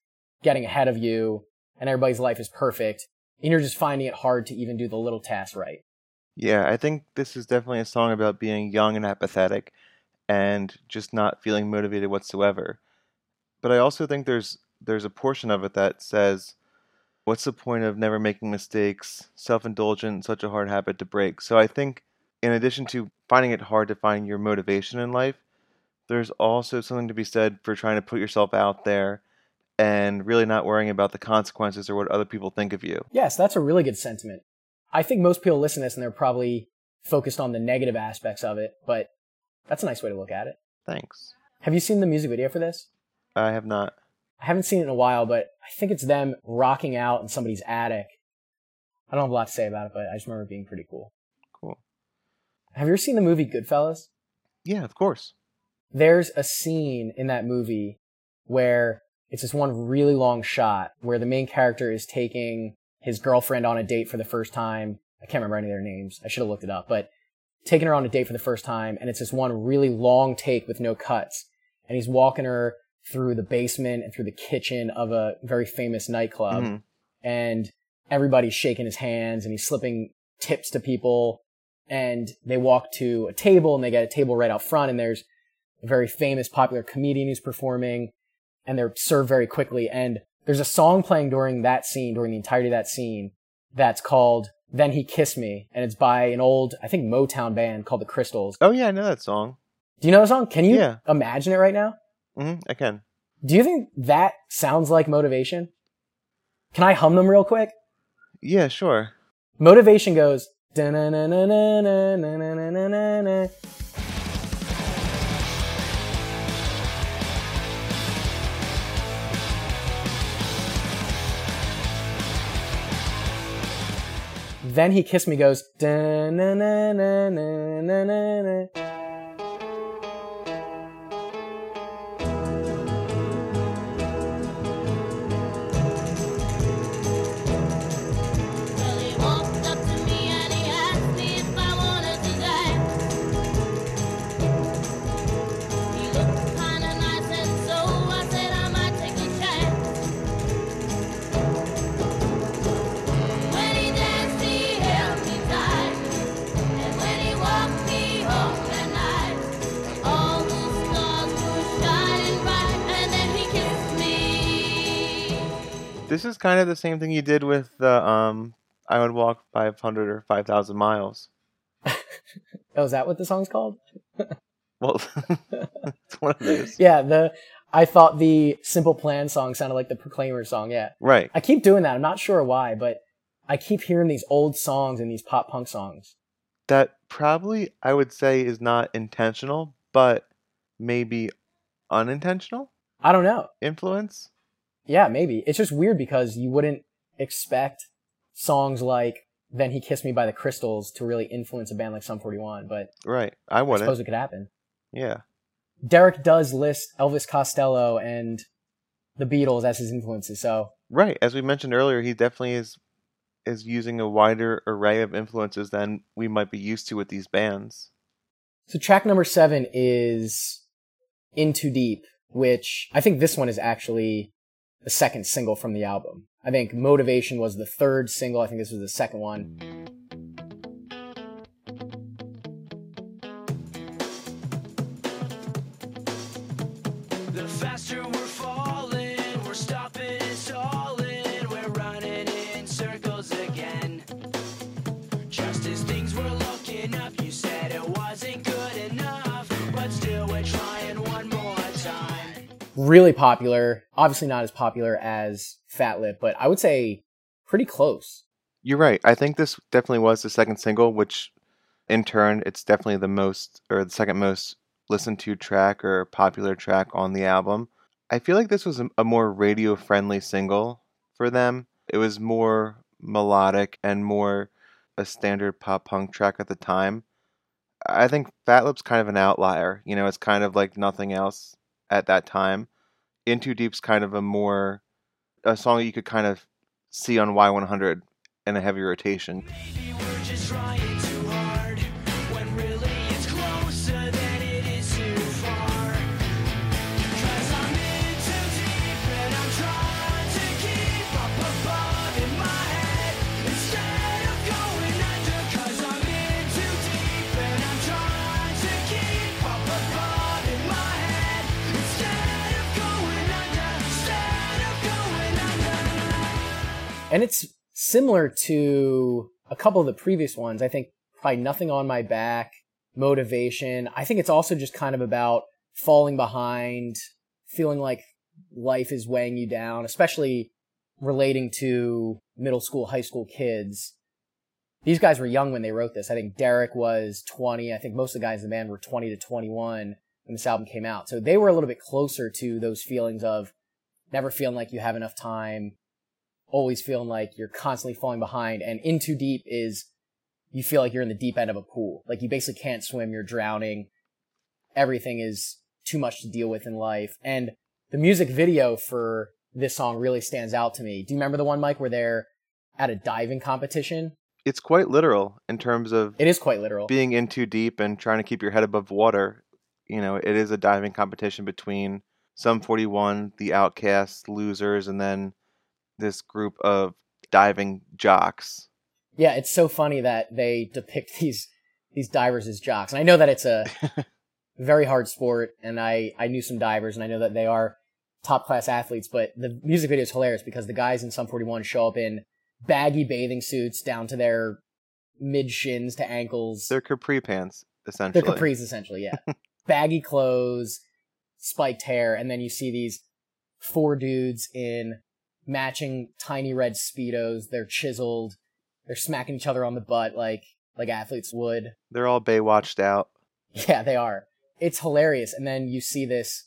getting ahead of you and everybody's life is perfect. And you're just finding it hard to even do the little tasks right. Yeah, I think this is definitely a song about being young and apathetic and just not feeling motivated whatsoever. But I also think there's there's a portion of it that says what's the point of never making mistakes, self-indulgent, such a hard habit to break. So I think in addition to finding it hard to find your motivation in life, there's also something to be said for trying to put yourself out there and really not worrying about the consequences or what other people think of you. Yes, that's a really good sentiment. I think most people listen to this and they're probably focused on the negative aspects of it, but that's a nice way to look at it. Thanks. Have you seen the music video for this? I have not. I haven't seen it in a while, but I think it's them rocking out in somebody's attic. I don't have a lot to say about it, but I just remember it being pretty cool. Cool. Have you ever seen the movie Goodfellas? Yeah, of course. There's a scene in that movie where it's this one really long shot where the main character is taking his girlfriend on a date for the first time. I can't remember any of their names. I should have looked it up, but taking her on a date for the first time, and it's this one really long take with no cuts. And he's walking her through the basement and through the kitchen of a very famous nightclub. Mhm. And everybody's shaking his hands and he's slipping tips to people. And they walk to a table and they get a table right out front and there's a very famous popular comedian who's performing and they're served very quickly. And there's a song playing during that scene, during the entirety of that scene, that's called Then He Kissed Me. And it's by an old, I think, Motown band called the Crystals. Oh yeah, I know that song. Do you know the song? Can you Yeah. imagine it right now? Mm-hmm, I can. Do you think that sounds like motivation? Can I hum them real quick? Yeah, sure. Motivation goes. Then he kissed me, goes. This is kind of the same thing you did with the um I would walk 500 or 5000 miles. *laughs* Oh, is that what the song's called? *laughs* Well, *laughs* it's one of those. Yeah, the I thought the Simple Plan song sounded like the Proclaimer song. Yeah, Right. I keep doing that. I'm not sure why, but I keep hearing these old songs and these pop punk songs. That probably I would say is not intentional, but maybe unintentional I don't know. influence. Yeah, maybe it's just weird because you wouldn't expect songs like "Then He Kissed Me" by the Crystals to really influence a band like Sum 41, but Right. I I wouldn't. suppose it could happen. Yeah. Deryck does list Elvis Costello and the Beatles as his influences, so Right. As we mentioned earlier, he definitely is is using a wider array of influences than we might be used to with these bands. So track number seven is In Too Deep, which I think this one is actually the second single from the album. I think Motivation was the third single. I think this was the second one. The faster Really popular. Obviously not as popular as Fat Lip, but I would say pretty close. You're right. I think this definitely was the second single, which in turn, it's definitely the most or the second most listened to track or popular track on the album. I feel like this was a, more radio friendly single for them. It was more melodic and more a standard pop punk track at the time. I think Fat Lip's kind of an outlier. You know, it's kind of like nothing else at that time. In Too Deep's kind of a more a song you could kind of see on Y100 in a heavy rotation. And it's similar to a couple of the previous ones. I think probably Nothing on My Back, Motivation. I think it's also just kind of about falling behind, feeling like life is weighing you down, especially relating to middle school, high school kids. These guys were young when they wrote this. I think Deryck was 20. I think most of the guys in the band were 20 to 21 when this album came out. So they were a little bit closer to those feelings of never feeling like you have enough time, always feeling like you're constantly falling behind. And in too deep is you feel like you're in the deep end of a pool. Like you basically can't swim, you're drowning. Everything is too much to deal with in life. And the music video for this song really stands out to me. Do you remember the one, Mike, where they're at a diving competition? It's quite literal in terms of It is quite literal. being in too deep and trying to keep your head above water. You know, it is a diving competition between Sum 41, the outcasts, losers, and then this group of diving jocks. Yeah, it's so funny that they depict *laughs* these these divers as jocks. And I know that it's a *laughs* very hard sport and I I knew some divers and I know that they are top class athletes, but the music video is hilarious because the guys in Sum 41 show up in baggy bathing suits down to their mid shins to ankles. They're capri pants, essentially. They're capris essentially, yeah. *laughs* baggy clothes, spiked hair, and then you see these four dudes in matching tiny red speedos. They're chiseled. They're smacking each other on the butt like like athletes would. They're all Baywatched out. *laughs* Yeah, they are. It's hilarious. And then you see this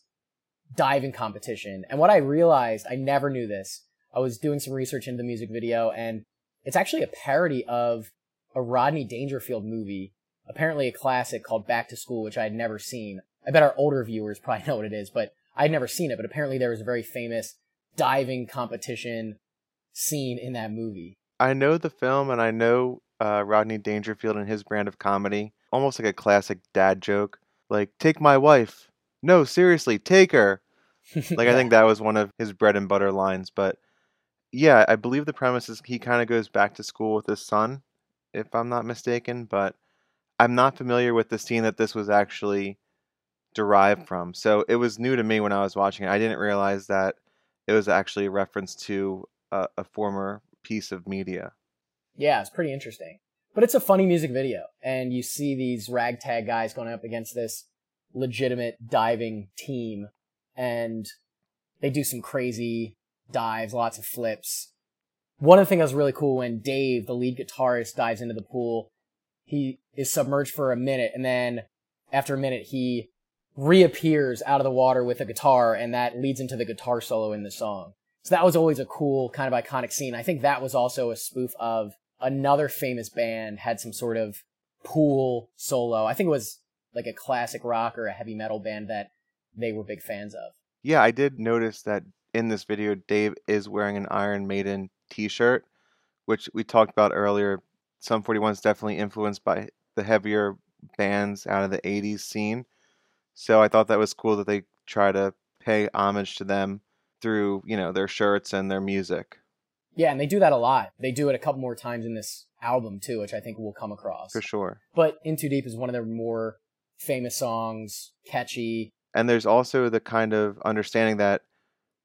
diving competition. And what I realized, I never knew this. I was doing some research into the music video, and it's actually a parody of a Rodney Dangerfield movie, apparently a classic called Back to School, which I had never seen. I bet our older viewers probably *laughs* know what it is, but I'd never seen it. But apparently there was a very famous diving competition scene in that movie. I know the film and I know uh, Rodney Dangerfield and his brand of comedy. Almost like a classic dad joke. Like, take my wife. No, seriously, take her. *laughs* Like, I think that was one of his bread and butter lines. But yeah, I believe the premise is he kind of goes back to school with his son, if I'm not mistaken. But I'm not familiar with the scene that this was actually derived from. So it was new to me when I was watching it. I didn't realize that it was actually a reference to a, a former piece of media. Yeah, it's pretty interesting. But it's a funny music video, and you see these ragtag guys going up against this legitimate diving team, and they do some crazy dives, lots of flips. One of the things that was really cool when Dave, the lead guitarist, dives into the pool, he is submerged for a minute, and then after a minute, he reappears out of the water with a guitar, and that leads into the guitar solo in the song. So that was always a cool kind of iconic scene. I think that was also a spoof of another famous band had some sort of pool solo. I think it was like a classic rock or a heavy metal band that they were big fans of. Yeah, I did notice that in this video, Dave is wearing an Iron Maiden t shirt, which we talked about earlier. Sum 41 is definitely influenced by the heavier bands out of the 80s scene. So I thought that was cool that they try to pay homage to them through, you know, their shirts and their music. Yeah, and they do that a lot. They do it a couple more times in this album too, which I think we'll come across. For sure. But In Too Deep is one of their more famous songs, catchy. And there's also the kind of understanding that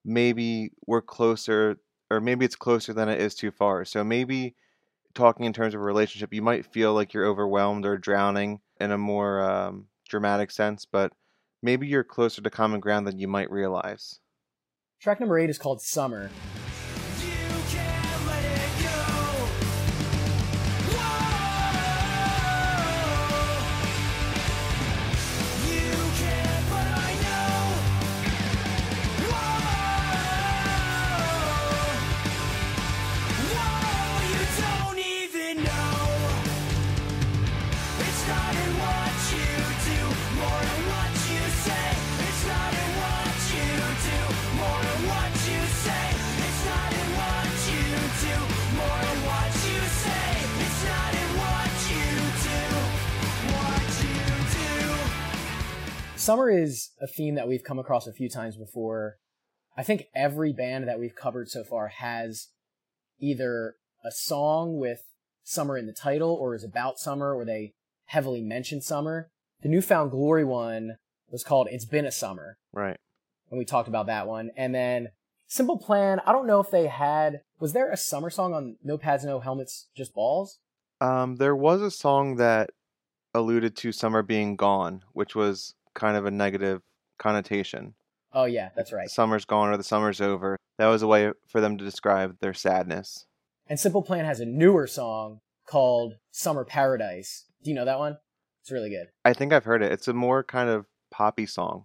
maybe we're closer, or maybe it's closer than it is too far. So maybe talking in terms of a relationship, you might feel like you're overwhelmed or drowning in a more um, dramatic sense, but maybe you're closer to common ground than you might realize. Track number eight is called Summer. Summer is a theme that we've come across a few times before. I think every band that we've covered so far has either a song with summer in the title or is about summer or they heavily mention summer. The New Found Glory one was called It's Been a Summer, Right. and we talked about that one. And then Simple Plan, I don't know if they had, was there a summer song on No Pads, No Helmets, Just Balls? Um, there was a song that alluded to summer being gone, which was kind of a negative connotation. Oh, yeah, that's right. Summer's gone or the summer's over. That was a way for them to describe their sadness. And Simple Plan has a newer song called Summer Paradise. Do you know that one? It's really good. I think I've heard it. It's a more kind of poppy song,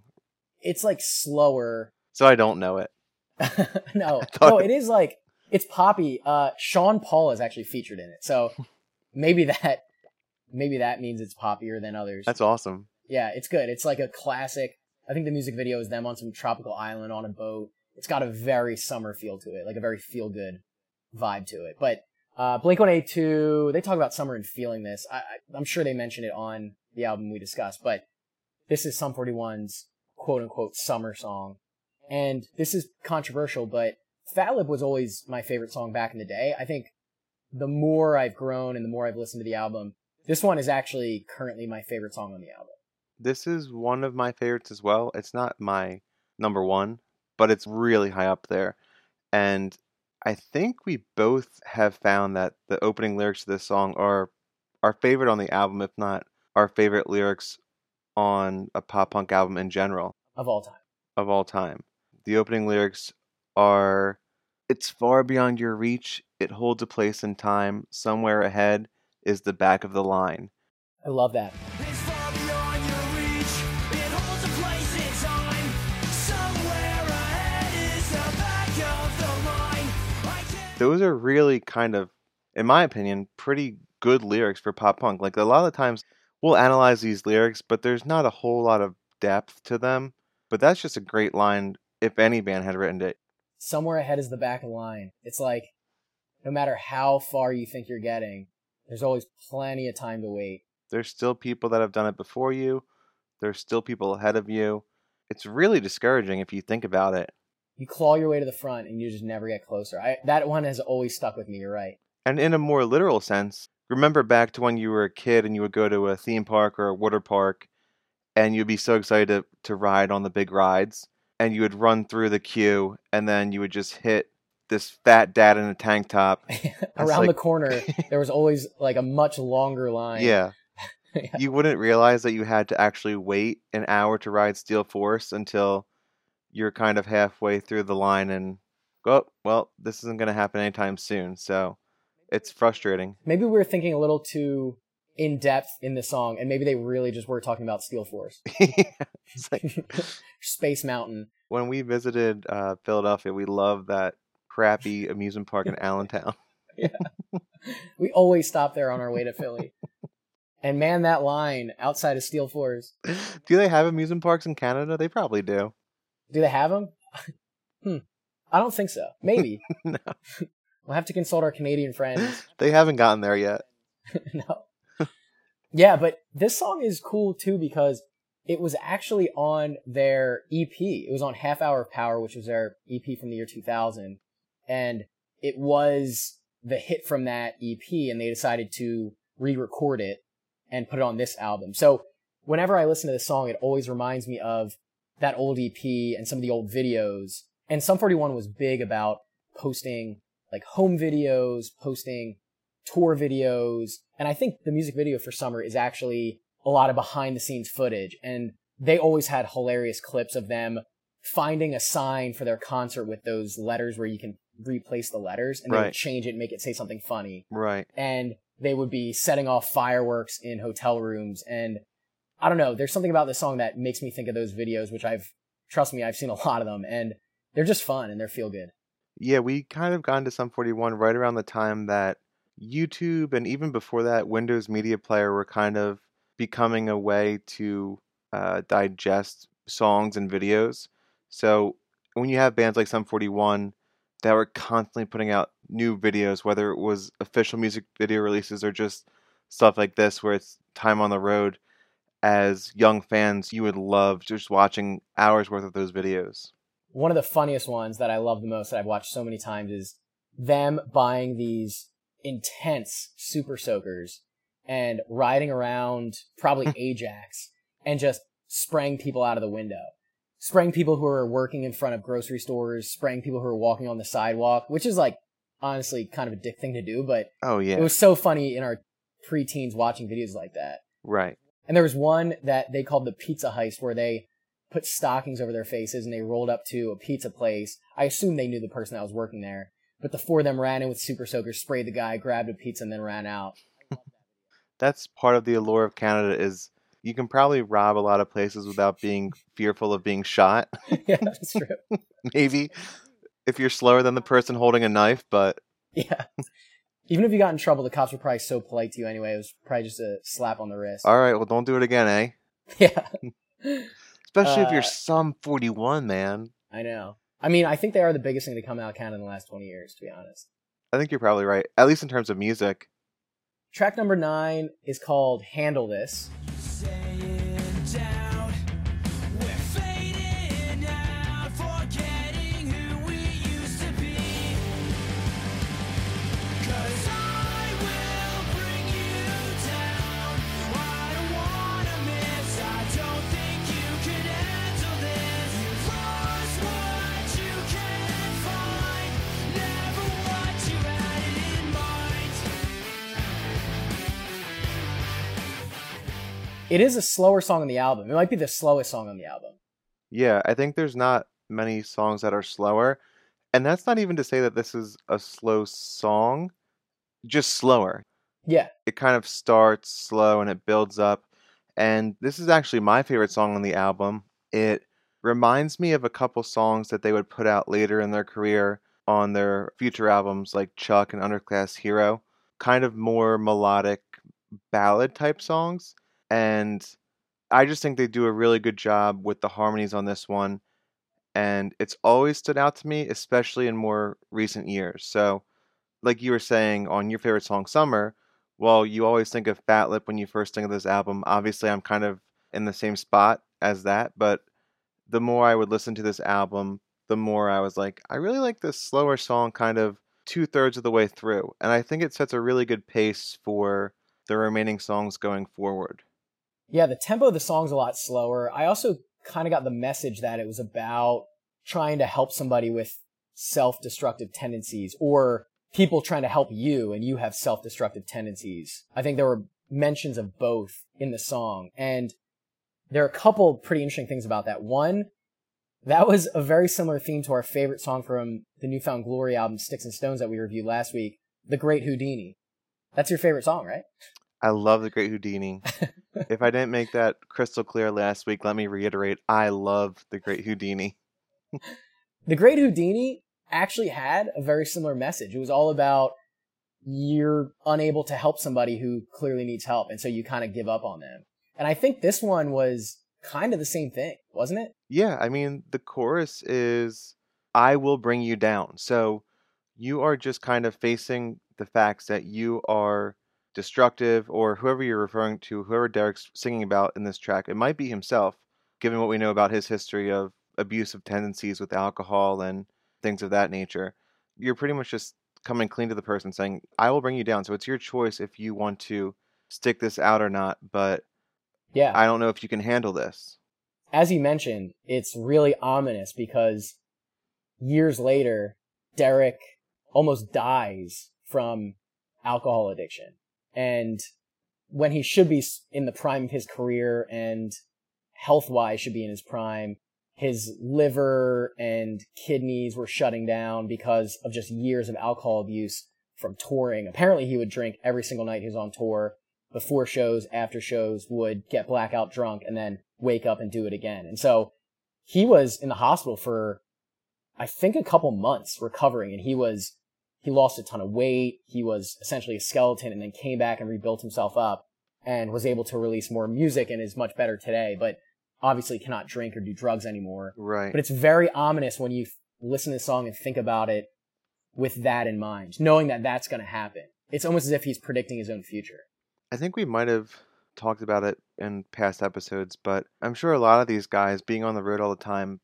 It's like slower. so I don't know it. *laughs* no, *laughs* no, it is like it's poppy. Uh, Sean Paul is actually featured in it, so *laughs* maybe that maybe that means it's poppier than others. That's awesome. Yeah, it's good. It's like a classic. I think the music video is them on some tropical island on a boat. It's got a very summer feel to it, like a very feel good vibe to it. But uh, Blink One Eight Two, they talk about summer and feeling this. I, I'm sure they mention it on the album we discussed, but this is Sum 41's quote unquote summer song, and this is controversial, but Fat Lip was always my favorite song back in the day. I think the more I've grown and the more I've listened to the album, this one is actually currently my favorite song on the album. This is one of my favorites as well. It's not my number one, but it's really high up there. And I think we both have found that the opening lyrics to this song are our favorite on the album, if not our favorite lyrics on a pop punk album in general of all time. of all time. The opening lyrics are It's far beyond your reach, it holds a place in time, somewhere ahead is the back of the line. I love that. Those are really kind of, in my opinion, pretty good lyrics for pop punk. Like a lot of times we'll analyze these lyrics, but there's not a whole lot of depth to them. But that's just a great line if any band had written it. Somewhere ahead is the back of the line. It's like no matter how far you think you're getting, there's always plenty of time to wait. There's still people that have done it before you. There's still people ahead of you. It's really discouraging if you think about it. You claw your way to the front and you just never get closer. I, that one has always stuck with me. You're right. And in a more literal sense, remember back to when you were a kid and you would go to a theme park or a water park and you'd be so excited to, to ride on the big rides and you would run through the queue and then you would just hit this fat dad in a tank top. *laughs* Around like- the corner, *laughs* there was always like a much longer line. Yeah. *laughs* Yeah. You wouldn't realize that you had to actually wait an hour to ride Steel Force until you're kind of halfway through the line and go, well, this isn't going to happen anytime soon. So it's frustrating. Maybe we were thinking a little too in depth in the song, and maybe they really just were talking about Steel Force, *laughs* like *laughs* Space Mountain. when we visited uh, Philadelphia, we loved that crappy amusement park in Allentown. *laughs* yeah, We always stop there on our way to Philly. And man, that line outside of Steel Force. do they have amusement parks in Canada? They probably do. Do they have them? *laughs* hmm. I don't think so. Maybe. *laughs* No. *laughs* We'll have to consult our Canadian friends. They haven't gotten there yet. no. yeah, but this song is cool too because it was actually on their EP. It was on Half Hour of Power, which was their EP from the year 2000. And it was the hit from that EP, and they decided to re record it and put it on this album. So whenever I listen to this song, it always reminds me of that old EP and some of the old videos. And Sum 41 was big about posting like home videos, posting tour videos. And I think the music video for Summer is actually a lot of behind the scenes footage. And they always had hilarious clips of them finding a sign for their concert with those letters where you can replace the letters and they Right. would change it and make it say something funny. Right. And they would be setting off fireworks in hotel rooms. And I don't know, there's something about this song that makes me think of those videos, which I've, trust me, I've seen a *laughs* lot of them and they're just fun and they're feel good. Yeah, we kind of got into Sum 41 right around the time that YouTube and even before that, Windows Media Player were kind of becoming a way to uh, digest songs and videos. So when you have bands like Sum 41 that were constantly putting out new videos, whether it was official music video releases or just stuff like this where it's time on the road, as young fans, you would love just watching hours worth of those videos. one of the funniest ones that I love the most that I've watched so many times is them buying these intense super soakers and riding around probably *laughs* Ajax and just spraying people out of the window. Spraying people who are working in front of grocery stores, spraying people who are walking on the sidewalk, which is like honestly kind of a dick thing to do, but Oh, yeah. it was so funny in our preteens watching videos like that. right. And there was one that they called the pizza heist where they put stockings over their faces and they rolled up to a pizza place. I assume they knew the person that was working there. But the four of them ran in with super soakers, sprayed the guy, grabbed a pizza, and then ran out. *laughs* that's part of the allure of Canada is you can probably rob a lot of places without being fearful of being shot. *laughs* yeah, that's true. *laughs* Maybe if you're slower than the person holding a knife, but Yeah. Even if you got in trouble, the cops were probably so polite to you anyway. It was probably just a slap on the wrist. all right, well don't do it again, eh? *laughs* Yeah, Especially if Uh, you're Sum 41, man. I know. I mean, I think they are the biggest thing to come out of Canada in the last 20 years, to be honest. I think you're probably right. At least in terms of music. Track number nine is called Handle This. It is a slower song on the album. It might be the slowest song on the album. Yeah, I think there's not many songs that are slower. And that's not even to say that this is a slow song, just slower. Yeah, it kind of starts slow and it builds up. And this is actually my favorite song on the album. It reminds me of a couple songs that they would put out later in their career on their future albums, like Chuck and Underclass Hero. Kind of more melodic ballad type songs. And I just think they do a really good job with the harmonies on this one. And it's always stood out to me, especially in more recent years. So, like you were saying on your favorite song, Summer, well, you always think of Fat Lip when you first think of this album. Obviously, I'm kind of in the same spot as that, but the more I would listen to this album, the more I was like, I really like this slower song kind of two thirds of the way through. And I think it sets a really good pace for the remaining songs going forward. Yeah, the tempo of the song's a lot slower. I also kind of got the message that it was about trying to help somebody with self-destructive tendencies or people trying to help you and you have self-destructive tendencies. I think there were mentions of both in the song and there are a couple pretty interesting things about that. One, that was a very similar theme to our favorite song from the New Found Glory album Sticks and Stones that we reviewed last week, The Great Houdini. That's your favorite song, right? I love The Great Houdini. if I didn't make that crystal clear last week, let me reiterate I love The Great Houdini. *laughs* The Great Houdini actually had a very similar message. It was all about you're unable to help somebody who clearly needs help, and so you kind of give up on them. And I think this one was kind of the same thing, wasn't it? Yeah, I mean, the chorus is I will bring you down. So you are just kind of facing the facts that you are destructive, or whoever you're referring to, whoever Deryck's singing about in this track, it might be himself, given what we know about his history of abusive tendencies with alcohol and things of that nature. You're pretty much just coming clean to the person saying, I will bring you down. So it's your choice if you want to stick this out or not, but Yeah. I don't know if you can handle this. as you mentioned, it's really ominous because years later, Deryck almost dies from alcohol addiction. And when he should be in the prime of his career and health wise should be in his prime, his liver and kidneys were shutting down because of just years of alcohol abuse from touring. Apparently, he would drink every single night he was on tour. Before shows, after shows, would get blackout drunk and then wake up and do it again. And so he was in the hospital for, I think, a couple months recovering, and he was he lost a ton of weight. He was essentially a skeleton, and then came back and rebuilt himself up and was able to release more music and is much better today. But obviously cannot drink or do drugs anymore. Right. But it's very ominous when you listen to the song and think about it with that in mind, knowing that that's going to happen. It's almost as if he's predicting his own future. I think we might have talked about it in past episodes, but I'm sure a lot of these guys being on the road all the time,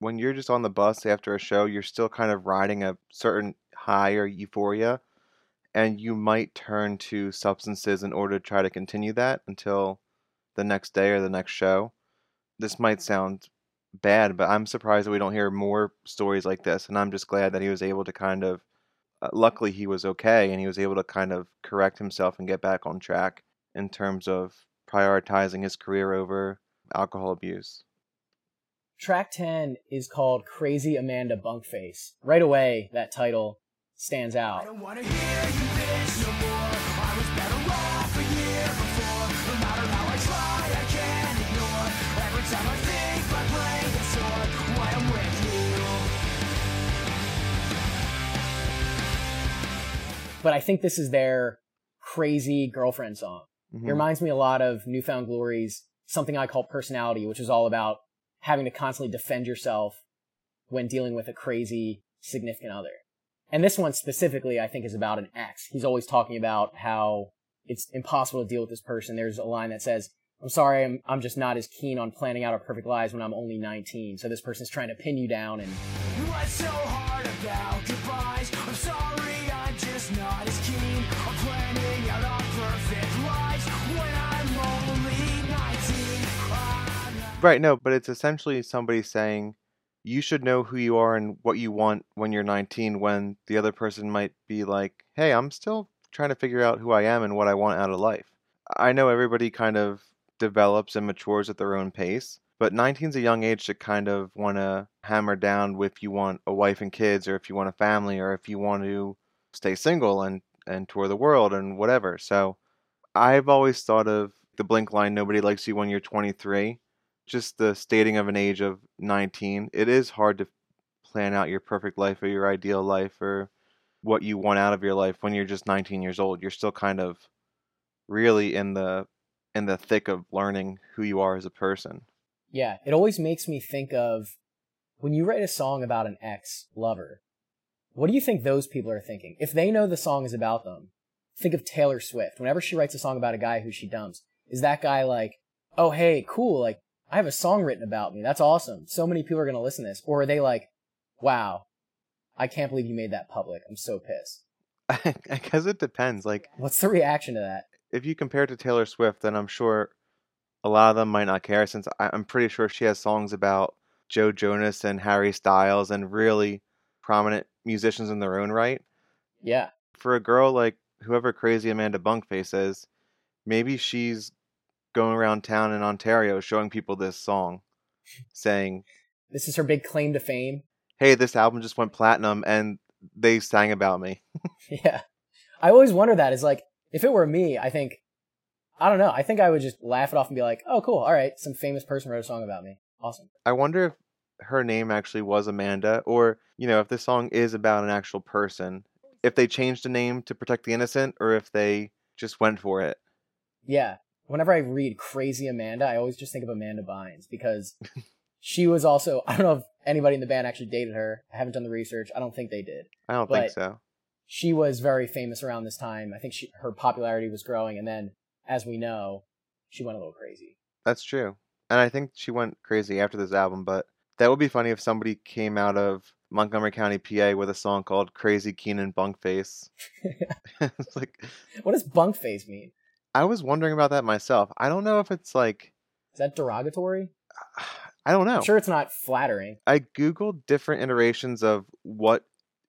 when you're just on the bus after a show, you're still kind of riding a certain high or euphoria, and you might turn to substances in order to try to continue that until the next day or the next show. This might sound bad, but I'm surprised that we don't hear more stories like this, and I'm just glad that he was able to kind of uh, luckily he was okay and he was able to kind of correct himself and get back on track in terms of prioritizing his career over alcohol abuse. Track 10 is called Crazy Amanda Bunkface. Right away, that title stands out. don't wanna hear you bitch no more. I was better off a year before. No matter how I try, I can't ignore. Every time I think my brain is sore, why I'm with you. But I think this is their crazy girlfriend song. It Mhm. reminds me a lot of New Found Glory's Something I Call Personality, which is all about having to constantly defend yourself when dealing with a crazy significant other. And this one specifically, I think, is about an ex. He's always talking about how it's impossible to deal with this person. There's a line that says, I'm sorry, I'm, I'm just not as keen on planning out our perfect lives when I'm only 19. So this person's trying to pin you down and What's so hard about goodbyes? I'm sorry, I'm just not as keen on planning out our perfect lives when I'm only 19. I'm not Right, no, but it's essentially somebody saying you should know who you are and what you want when you're 19 when the other person might be like, "Hey, I'm still trying to figure out who I am and what I want out of life." I know everybody kind of develops and matures at their own pace, but 19 is a young age to kind of want to hammer down if you want a wife and kids or if you want a family or if you want to stay single and and tour the world and whatever. So, I've always thought of the Blink line nobody likes you when you're 23 just the stating of an age of 19, it is hard to plan out your perfect life or your ideal life or what you want out of your life when you're just 19 years old. You're still kind of really in the in the thick of learning who you are as a person. Yeah, it always makes me think of when you write a song about an ex lover, what do you think those people are thinking? If they know the song is about them, think of Taylor Swift. Whenever she writes a song about a guy who she dumps, is that guy like, oh, hey, cool, like, I have a song written about me. That's awesome. So many people are going to listen to this. Or are they like, wow, I can't believe you made that public. I'm so pissed. *laughs* I guess it depends. Like What's the reaction to that? if you compare it to Taylor Swift, then I'm sure a lot of them might not care since I'm pretty sure she has songs about Joe Jonas and Harry Styles and really prominent musicians in their own right. Yeah. For a girl like whoever crazy Amanda Bunkface is, maybe she's going around town in Ontario showing people this song, saying, This is her big claim to fame. "Hey, this album just went platinum and they sang about me." *laughs* Yeah. I always wonder that is like, if it were me, I think, I don't know. I think I would just laugh it off and be like, oh, cool. All right. Some famous person wrote a song about me. Awesome. I wonder if her name actually was Amanda, or you know, if this song is about an actual person, if they changed the name to protect the innocent, or if they just went for it. Yeah. Whenever I read Crazy Amanda, I always just think of Amanda Bynes because *laughs* she was also, I don't know if anybody in the band actually dated her. I haven't done the research. I don't think they did. I don't But- think so. She was very famous around this time. I think she, her popularity was growing. And then, as we know, she went a little crazy. That's true, and I think she went crazy after this album. But that would be funny if somebody came out of Montgomery County, PA, with a song called "Crazy Keanan Bunkface." it's *laughs* like What does bunk face mean? I was wondering about that myself. I don't know if it's like Is that derogatory? *sighs* I don't know. I'm sure it's not flattering. I googled different iterations of what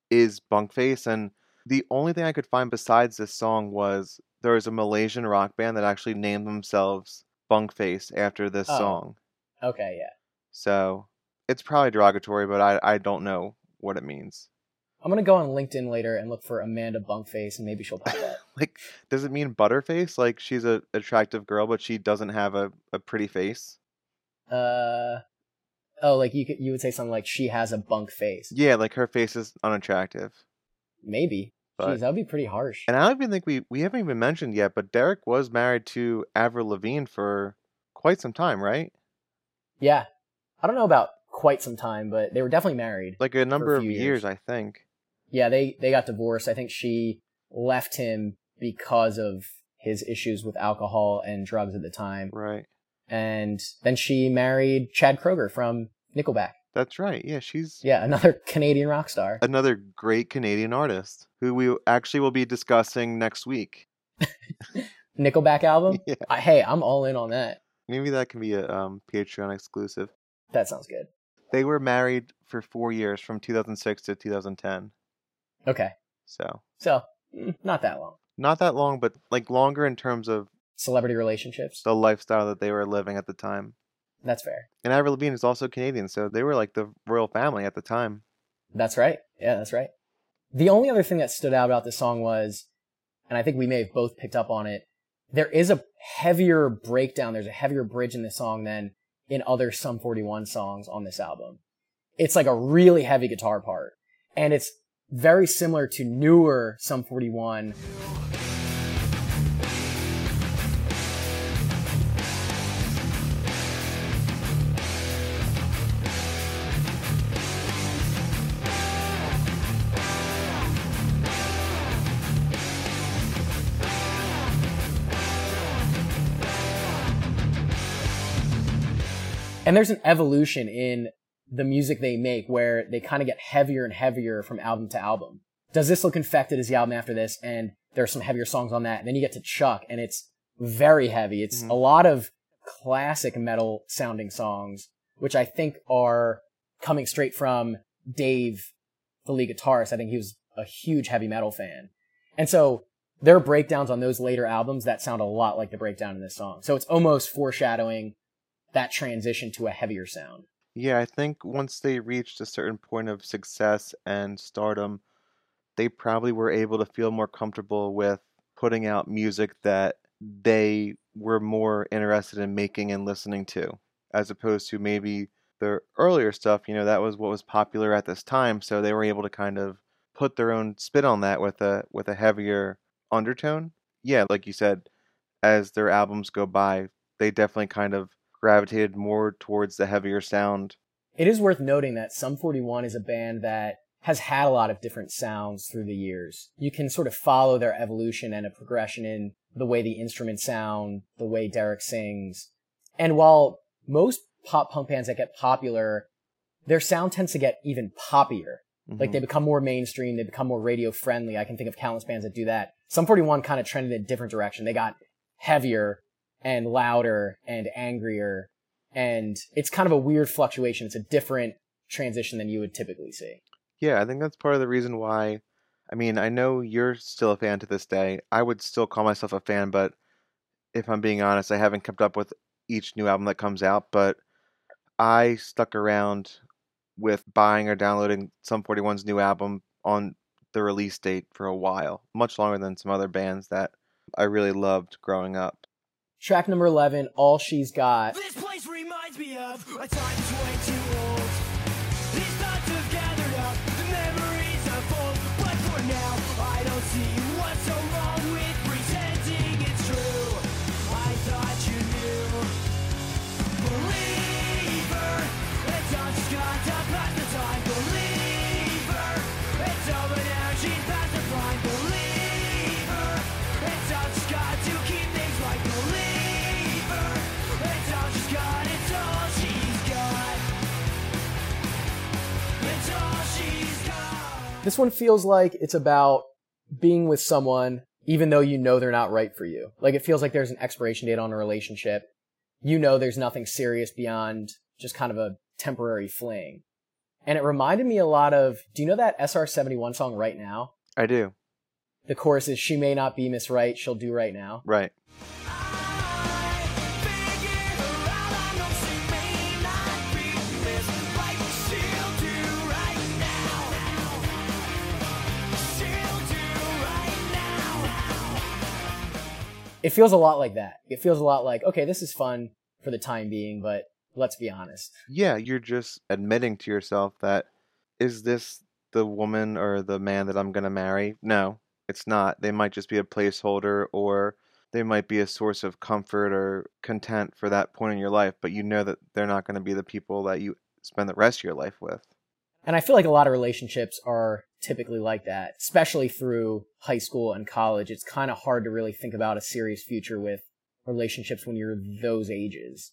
is Bunkface, and the only thing I could find besides this song was there was a Malaysian rock band that actually named themselves Bunkface after this Oh. song. Okay, yeah. So it's probably derogatory, but I I don't know what it means. I'm gonna go on LinkedIn later and look for Amanda Bunkface, and maybe she'll pop up. *laughs* Like, does it mean butterface? Like she's a attractive girl, but she doesn't have a, a pretty face? uh, oh, like you could you would say something like she has a bunk face. Yeah, like her face is unattractive. Maybe. But- Jeez, that would be pretty harsh. And I don't even think we we haven't even mentioned yet, but Deryck was married to Avril Lavigne for quite some time, right? Yeah, I don't know about quite some time, but they were definitely married. Like a number of years, years. I think. Yeah, they they got divorced. I think she left him because of his issues with alcohol and drugs at the time, Right. and then she married Chad Kroeger from Nickelback. That's right. Yeah, she's Yeah, another *laughs* Canadian rock star. another great Canadian artist who we actually will be discussing next week. *laughs* Nickelback album. *laughs* Yeah. I, hey, I'm all in on that. Maybe that can be a um, Patreon exclusive. That sounds good. They were married for four years, from 2006 to 2010. Okay, So so mm, not that long. not that long, but like longer in terms of Celebrity relationships. the lifestyle that they were living at the time. That's fair. And Avril Lavigne is also Canadian, so they were like the royal family at the time. That's right. Yeah, that's right. The only other thing that stood out about this song was, and I think we may have both picked up on it, there is a heavier breakdown. There's a heavier bridge in this song than in other Sum 41 songs on this album. It's like a really heavy guitar part. And it's very similar to newer Sum 41. And there's an evolution in the music they make where they kind of get heavier and heavier from album to album. Does This Look Infected is the album after this, and there are some heavier songs on that. And then you get to Chuck, and it's very heavy. It's Mhm. a lot of classic metal sounding songs, which I think are coming straight from Dave, the lead guitarist. I think he was a huge heavy metal fan. And so there are breakdowns on those later albums that sound a lot like the breakdown in this song. So it's almost foreshadowing that transition to a heavier sound. Yeah, I think once they reached a certain point of success and stardom, they probably were able to feel more comfortable with putting out music that they were more interested in making and listening to, as opposed to maybe their earlier stuff. You know, that was what was popular at this time, so they were able to kind of put their own spin on that with a with a heavier undertone. Yeah, like you said, as their albums go by, they definitely kind of gravitated more towards the heavier sound. It is worth noting that Sum 41 is a band that has had a lot of different sounds through the years. You can sort of follow their evolution and a progression in the way the instruments sound, the way Deryck sings. And while most pop punk bands that get popular, their sound tends to get even poppier. Like Mhm. they become more mainstream, they become more radio friendly. I can think of countless bands that do that. Sum 41 kind of trended in a different direction. They got heavier and louder and angrier. And it's kind of a weird fluctuation. It's a different transition than you would typically see. Yeah, I think that's part of the reason why. I mean, I know you're still a fan to this day. I would still call myself a fan, but if I'm being honest, I haven't kept up with each new album that comes out. But I stuck around with buying or downloading Sum 41's new album on the release date for a while, much longer than some other bands that I really loved growing up. Track number 11, All She's Got. This place reminds me of a time that's way too old. This one feels like it's about being with someone even though you know they're not right for you. Like it feels like there's an expiration date on a relationship. You know there's nothing serious beyond just kind of a temporary fling. And it reminded me a lot of do you know that SR71 song right now? I do. The chorus is she may not be Miss Right, she'll do right now. Right. It feels a lot like that. It feels a lot like, okay, this is fun for the time being, but let's be honest. Yeah, you're just admitting to yourself that is this the woman or the man that I'm going to marry? No, it's not. They might just be a placeholder or they might be a source of comfort or content for that point in your life, but you know that they're not going to be the people that you spend the rest of your life with. And I feel like a lot of relationships are typically like that, especially through high school and college. It's kind of hard to really think about a serious future with relationships when you're those ages.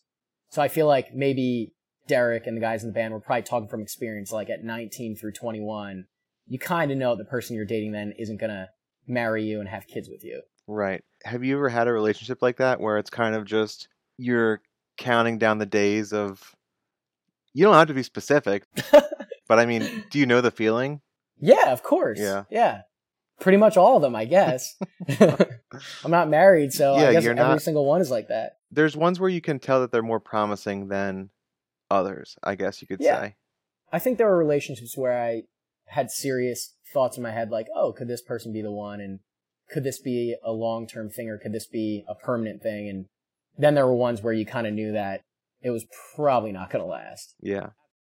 So I feel like maybe Deryck and the guys in the band were probably talking from experience, like at 19 through 21, you kind of know the person you're dating then isn't going to marry you and have kids with you. Right. Have you ever had a relationship like that where it's kind of just you're counting down the days of you don't have to be specific, *laughs* but I mean, do you know the feeling? Yeah, of course. Yeah. Yeah. Pretty much all of them, I guess. *laughs* I'm not married, so Yeah, I guess every not- single one is like that. There's ones where you can tell that they're more promising than others, I guess you could Yeah. say. I think there were relationships where I had serious thoughts in my head, like, oh, could this person be the one? And could this be a long term thing or could this be a permanent thing? And then there were ones where you kind of knew that it was probably not going to last. Yeah.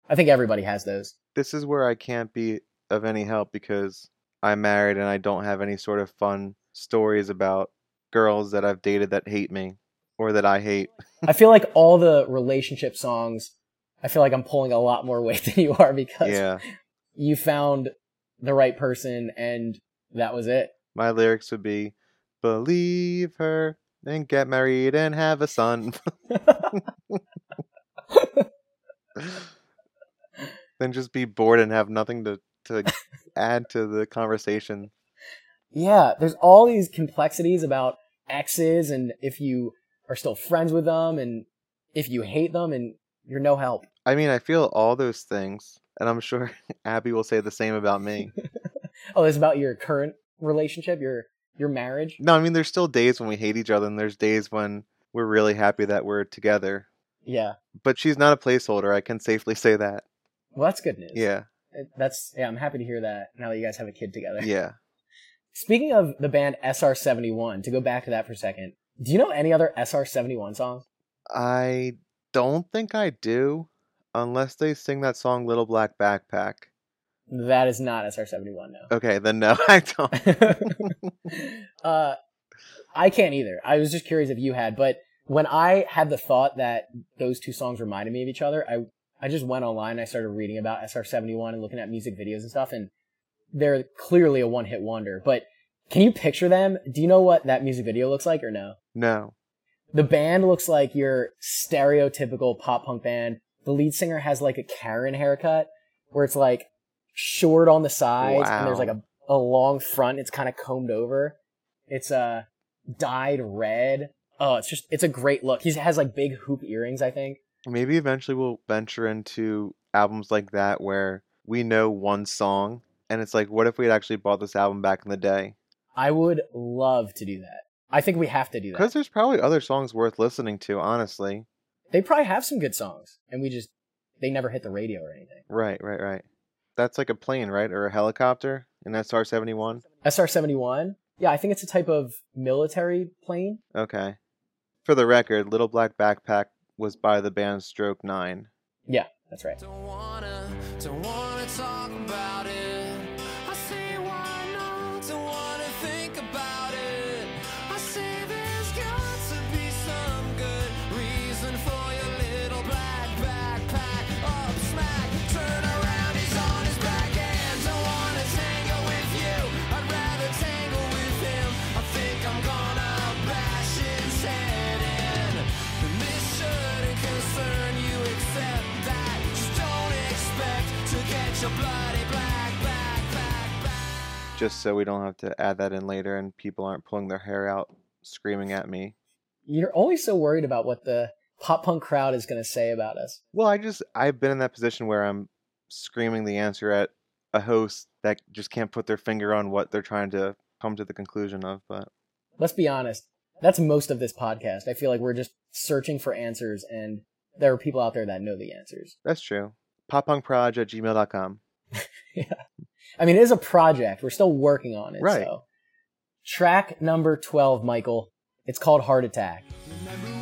I think everybody has those. This is where I can't be of any help because I'm married and I don't have any sort of fun stories about girls that I've dated that hate me or that I hate. I feel like *laughs* all the relationship songs, I feel like I'm pulling a lot more *laughs* weight than you are because Yeah. you found the right person and that was it. My lyrics would be believe her and get married and have a son. *laughs* then just be bored and have nothing to, to *laughs* add to the conversation. Yeah, there's all these complexities about exes and if you are still friends with them and if you hate them and you're no help. I mean, I feel all those things, and I'm sure *laughs* Abby will say the same about me. *laughs* Oh, it's about your current relationship, your your marriage. No, I mean, there's still days when we hate each other, and there's days when we're really happy that we're together. Yeah. But she's not a placeholder. I can safely say that. Well, that's good news. Yeah. That's yeah, I'm happy to hear that now that you guys have a kid together. Yeah. Speaking of the band SR71, to go back to that for a second, do you know any other SR71 songs? I don't think I do, unless they sing that song "Little Black Backpack." That is not SR71 no. Okay, then no, *laughs* I don't. *laughs* uh, I can't either. I was just curious if you had, but when I had the thought that those two songs reminded me of each other, I I just went online and I started reading about SR71 and looking at music videos and stuff, and they're clearly a one hit wonder. But can you picture them? Do you know what that music video looks like or no? No. The band looks like your stereotypical pop punk band. The lead singer has like a Karen haircut where it's like short on the sides and there's like a, a long front. It's kind of combed over. It's uh dyed red. Oh, it's just it's a great look. He has like big hoop earrings, I think. Maybe eventually we'll venture into albums like that where we know one song, and it's like, what if we had actually bought this album back in the day? I would love to do that. I think we have to do that. Because there's probably other songs worth listening to, honestly. They probably have some good songs, and we just they never hit the radio or anything. Right, right, right. That's like a plane, right? Or a helicopter an SR 71? SR seventy one. Yeah, I think it's a type of military plane. Okay. For the record, Little Black Backpack was by the band Stroke 9. Yeah, that's right. Don't wanna, don't wanna Just so we don't have to add that in later and people aren't pulling their hair out screaming at me. You're always so worried about what the pop punk crowd is going to say about us. Well, I just I've been in that position where I'm screaming the answer at a host that just can't put their finger on what they're trying to come to the conclusion of. But Let's be honest. That's most of this podcast. I feel like we're just searching for answers, and there are people out there that know the answers. that's true. Poppunkproj at gmail.com. *laughs* I mean, it is a project. We're still working on it. Right. So. Track number 12, Michael. It's called Heart Attack. Remember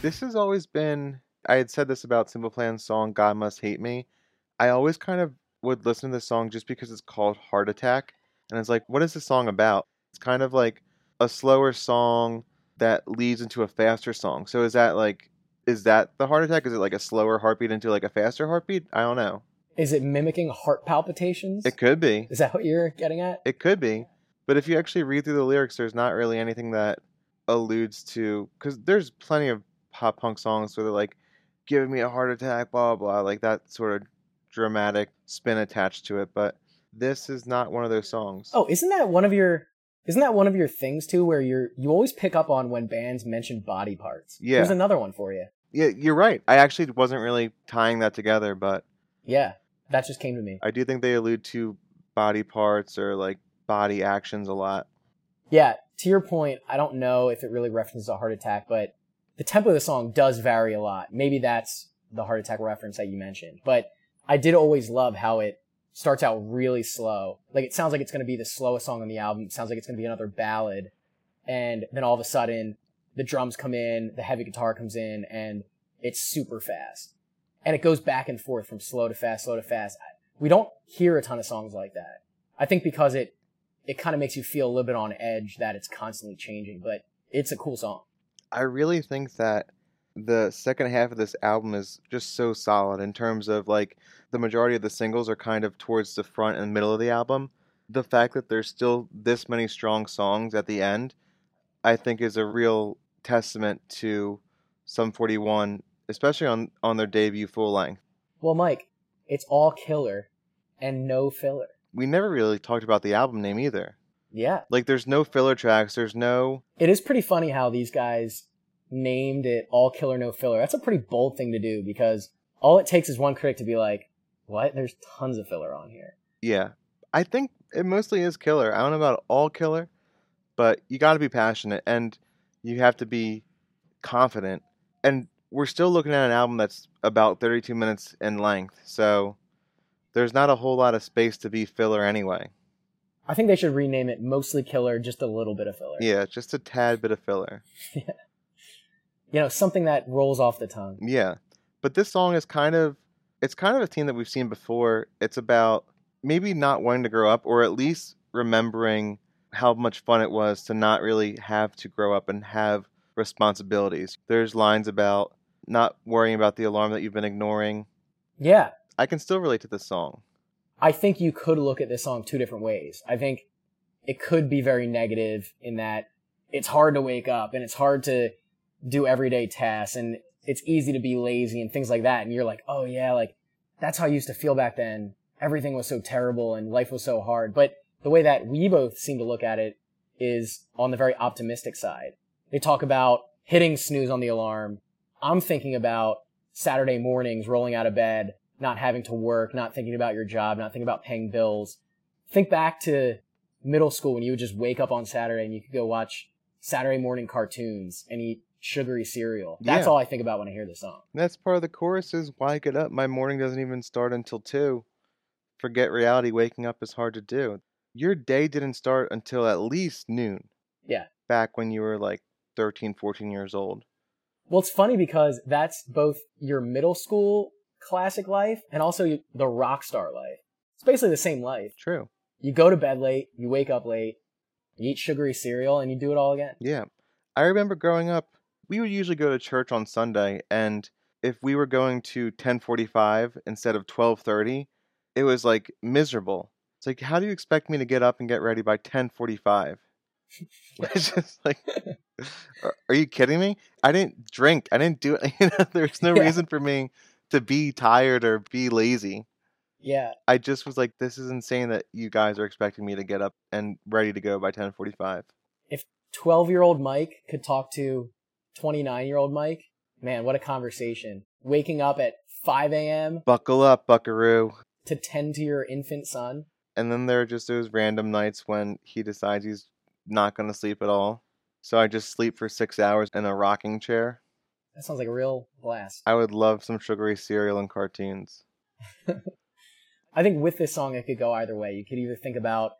This has always been. I had said this about Simple Plan's song "God Must Hate Me." I always kind of would listen to this song just because it's called Heart Attack, and it's like, what is the song about? It's kind of like a slower song that leads into a faster song. So is that like, is that the heart attack? Is it like a slower heartbeat into like a faster heartbeat? I don't know. Is it mimicking heart palpitations? It could be. Is that what you're getting at? It could be. But if you actually read through the lyrics, there's not really anything that alludes to because there's plenty of pop punk songs where they're like, "Giving me a heart attack," blah blah, blah like that sort of dramatic spin attached to it. But this is not one of those songs. Oh, isn't that one of your isn't that one of your things too where you're you always pick up on when bands mention body parts? Yeah. Here's another one for you. yeah, you're right. I actually wasn't really tying that together, but Yeah. That just came to me. I do think they allude to body parts or like body actions a lot. Yeah, to your point, I don't know if it really references a heart attack, but the tempo of the song does vary a lot. Maybe that's the heart attack reference that you mentioned. But I did always love how it starts out really slow. Like it sounds like it's going to be the slowest song on the album. It sounds like it's going to be another ballad. And then all of a sudden, the drums come in, the heavy guitar comes in, and it's super fast. And it goes back and forth from slow to fast, slow to fast. We don't hear a ton of songs like that. I think because it it kind of makes you feel a little bit on edge that it's constantly changing, but it's a cool song. I really think that the second half of this album is just so solid in terms of like the majority of the singles are kind of towards the front and middle of the album. The fact that there's still this many strong songs at the end, I think is a real testament to Sum 41, especially on on their debut full length. Well, Mike, it's all killer and no filler. We never really talked about the album name either. Yeah. Like there's no filler tracks, there's no It is pretty funny how these guys named it all killer no filler. That's a pretty bold thing to do because all it takes is one critic to be like, "What? There's tons of filler on here." Yeah. I think it mostly is killer. I don't know about all killer, but you got to be passionate and you have to be confident. And we're still looking at an album that's about 32 minutes in length. So there's not a whole lot of space to be filler anyway. I think they should rename it mostly killer, just a little bit of filler. Yeah, just a tad bit of filler. Yeah. *laughs* You know, something that rolls off the tongue. Yeah. But this song is kind of it's kind of a theme that we've seen before. It's about maybe not wanting to grow up or at least remembering how much fun it was to not really have to grow up and have responsibilities. There's lines about not worrying about the alarm that you've been ignoring. Yeah, I can still relate to this song. I think you could look at this song two different ways. I think it could be very negative in that it's hard to wake up and it's hard to do everyday tasks and it's easy to be lazy and things like that. And you're like, oh yeah, like that's how I used to feel back then. Everything was so terrible and life was so hard. But the way that we both seem to look at it is on the very optimistic side. They talk about hitting snooze on the alarm. I'm thinking about Saturday mornings rolling out of bed, not having to work, not thinking about your job, not thinking about paying bills. Think back to middle school when you would just wake up on Saturday and you could go watch Saturday morning cartoons and eat sugary cereal. That's Yeah. all I think about when I hear this song. That's part of the chorus is why get up? My morning doesn't even start until 2. Forget reality, waking up is hard to do. Your day didn't start until at least noon. Yeah. Back when you were like 13, 14 years old. Well, it's funny because that's both your middle school classic life and also the rock star life. It's basically the same life. True. You go to bed late, you wake up late, You eat sugary cereal and you do it all again. Yeah. I remember growing up, we would usually go to church on Sunday and if we were going to 1045 instead of 1230, it was like miserable. It's like how do you expect me to get up and get ready by 1045? *laughs* It's just like *laughs* are, you kidding me? I didn't drink. I didn't do it. *laughs* You know, there's no Yeah. reason for me to be tired or be lazy. Yeah. I just was like this is insane that you guys are expecting me to get up and ready to go by 1045. If 12 year old Mike could talk to 29 year old Mike. Man, what a conversation. Waking up at 5 a.m. Buckle up, buckaroo. to tend to your infant son. And then there are just those random nights when he decides he's not going to sleep at all. So I just sleep for six hours in a rocking chair. That sounds like a real blast. I would love some sugary cereal and cartoons. *laughs* I think with this song, it could go either way. You could either think about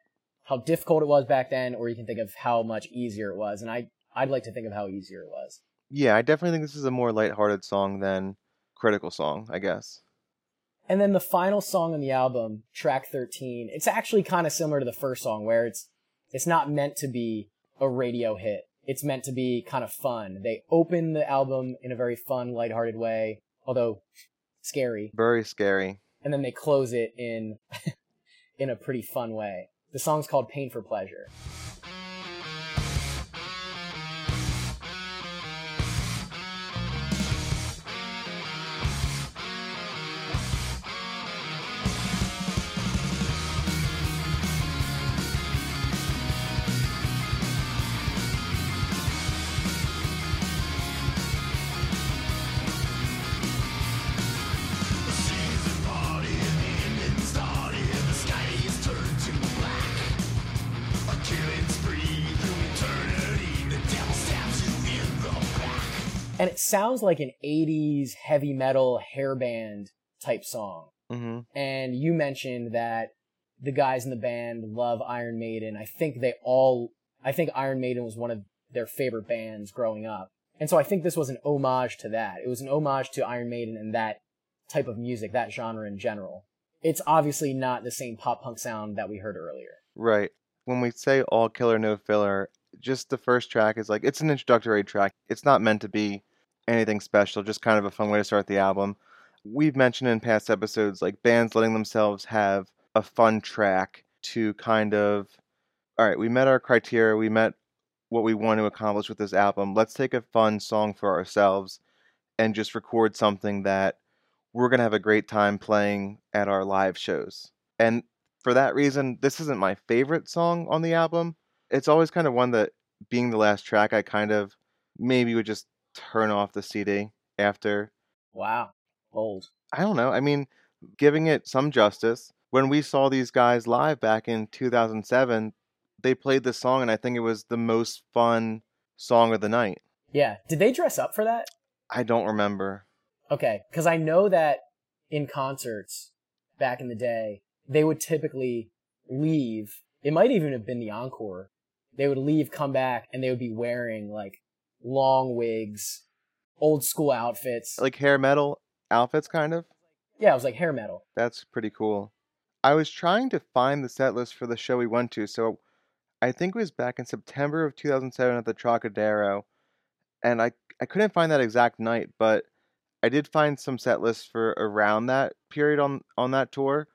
how difficult it was back then, or you can think of how much easier it was. And I, I'd like to think of how easier it was. Yeah, I definitely think this is a more lighthearted song than Critical Song, I guess. And then the final song on the album, track 13, it's actually kind of similar to the first song where it's it's not meant to be a radio hit. It's meant to be kind of fun. They open the album in a very fun, lighthearted way, although scary, Very scary. and then they close it in *laughs* in a pretty fun way. The song's called Pain for Pleasure. Sounds like an 80s heavy metal hair band type song. hmm and you mentioned that the guys in the band love Iron Maiden. I think they all, I think Iron Maiden was one of their favorite bands growing up. And so I think this was an homage to that. It was an homage to Iron Maiden and that type of music, that genre in general. It's obviously not the same pop punk sound that we heard earlier. Right. When we say all killer, no filler, just the first track is like, it's an introductory track. It's not meant to be anything special, just kind of a fun way to start the album. We've mentioned in past episodes, like bands letting themselves have a fun track to kind of, all right, we met our criteria, we met what we want to accomplish with this album. Let's take a fun song for ourselves and just record something that we're going to have a great time playing at our live shows. And for that reason, this isn't my favorite song on the album. It's always kind of one that, being the last track, I kind of maybe would just turn off the CD after. Wow. Bold. I don't know. I mean, giving it some justice. When we saw these guys live back in 2007, they played this song, and I think it was the most fun song of the night. Yeah. Did they dress up for that? I don't remember. Okay, because I know that in concerts back in the day, they would typically leave. It might even have been the encore. They would leave, come back, and they would be wearing like long wigs, old school outfits. Like hair metal outfits, kind of. yeah, it was like hair metal. That's pretty cool. I was trying to find the set list for the show we went to, so I think it was back in September of 2007 at the Trocadero, and I I couldn't find that exact night, but I did find some set lists for around that period on on that tour,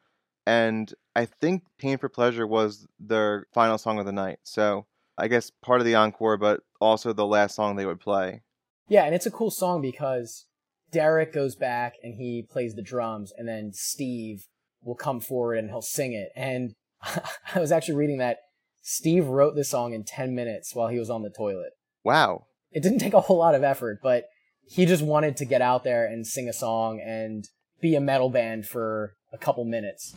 and I think "Pain for Pleasure" was their final song of the night. So I guess part of the encore, but also the last song they would play. Yeah, and it's a cool song because Deryck goes back and he plays the drums, and then Steve will come forward and he'll sing it. And *laughs* I was actually reading that Steve wrote this song in 10 minutes while he was on the toilet. Wow, It didn't take a whole lot of effort, but he just wanted to get out there and sing a song and be a metal band for a couple minutes.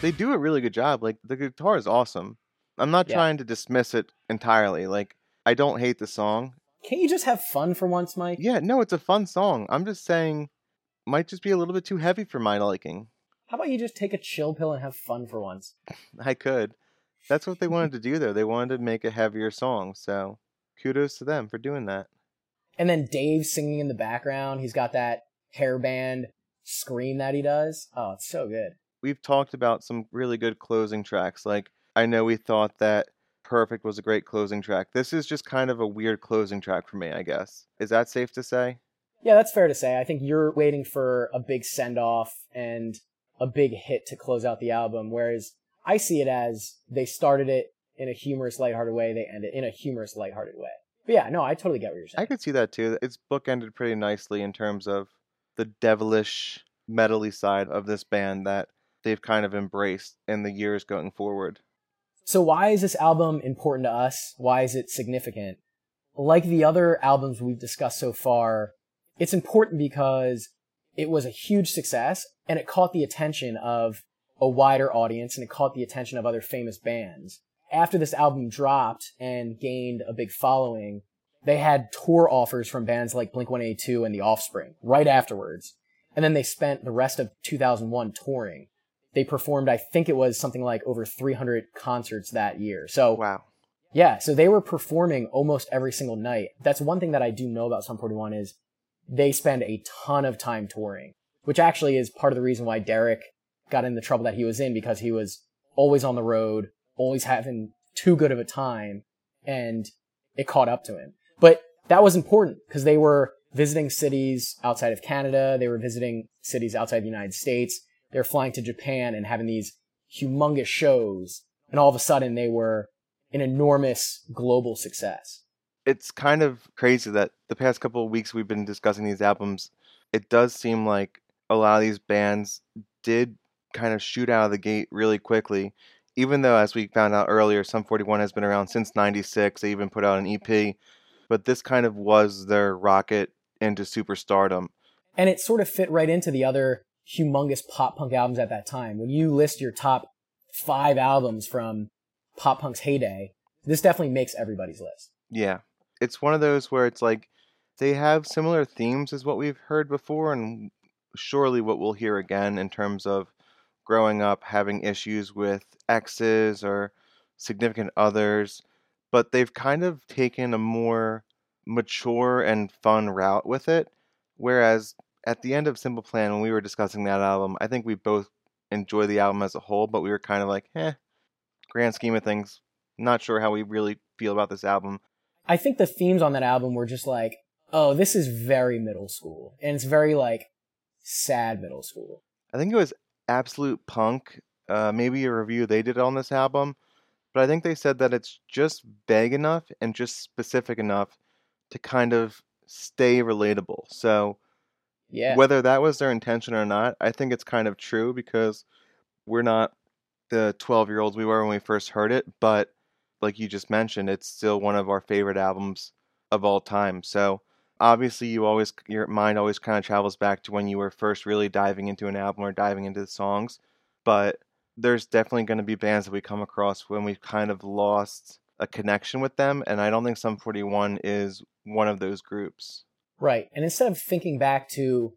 They do a really good job. Like the guitar is awesome. I'm not Yeah. trying to dismiss it entirely. Like I don't hate the song. Can't you just have fun for once, Mike? Yeah, no, it's a fun song. I'm just saying, might just be a little bit too heavy for my liking. How about you just take a chill pill and have fun for once? *laughs* I could. That's what they wanted *laughs* to do, though. They wanted to make a heavier song, so kudos to them for doing that. And then Dave singing in the background. He's got that hairband scream that he does. Oh, it's so good. We've talked about some really good closing tracks. Like, I know we thought that Perfect was a great closing track. This is just kind of a weird closing track for me, I guess. Is that safe to say? Yeah, that's fair to say. I think you're waiting for a big send off and a big hit to close out the album, whereas I see it as they started it in a humorous, lighthearted way, they end it in a humorous, lighthearted way. But yeah, no, I totally get what you're saying. I could see that too. It's bookended pretty nicely in terms of the devilish, metally side of this band that they've kind of embraced in the years going forward. So why is this album important to us? Why is it significant? Like the other albums we've discussed so far, it's important because it was a huge success and it caught the attention of a wider audience and it caught the attention of other famous bands. After this album dropped and gained a big following, they had tour offers from bands like Blink-182 and The Offspring right afterwards. And then they spent the rest of 2001 touring. They performed, I think it was something like over 300 concerts that year. So Wow. yeah, so they were performing almost every single night. That's one thing that I do know about Sum 41 is they spend a ton of time touring, which actually is part of the reason why Deryck got in the trouble that he was in because he was always on the road, always having too good of a time, and it caught up to him. But that was important because they were visiting cities outside of Canada, they were visiting cities outside the United States, they were flying to Japan and having these humongous shows, and all of a sudden they were an enormous global success. It's kind of crazy that the past couple of weeks we've been discussing these albums, it does seem like a lot of these bands did kind of shoot out of the gate really quickly. Even though, as we found out earlier, Sum 41 has been around since 96, they even put out an EP, but this kind of was their rocket into superstardom. And it sort of fit right into the other humongous pop punk albums at that time. When you list your top five albums from pop punk's heyday, this definitely makes everybody's list. Yeah. It's one of those where it's like they have similar themes as what we've heard before, and surely what we'll hear again in terms of growing up having issues with exes or significant others. But they've kind of taken a more mature and fun route with it. Whereas at the end of Simple Plan, when we were discussing that album, I think we both enjoy the album as a whole, but we were kind of like, eh, grand scheme of things, not sure how we really feel about this album. I think the themes on that album were just like, oh, this is very middle school. And it's very like sad middle school. I think it was Absolute Punk, uh, maybe a review they did on this album, but I think they said that it's just vague enough and just specific enough to kind of stay relatable. So Yeah. whether that was their intention or not, I think it's kind of true because we're not the 12 year olds we were when we first heard it, but like you just mentioned, it's still one of our favorite albums of all time. So obviously, you always your mind always kind of travels back to when you were first really diving into an album or diving into the songs, but there's definitely going to be bands that we come across when we've kind of lost a connection with them, and I don't think Sum 41 is one of those groups. Right. And instead of thinking back to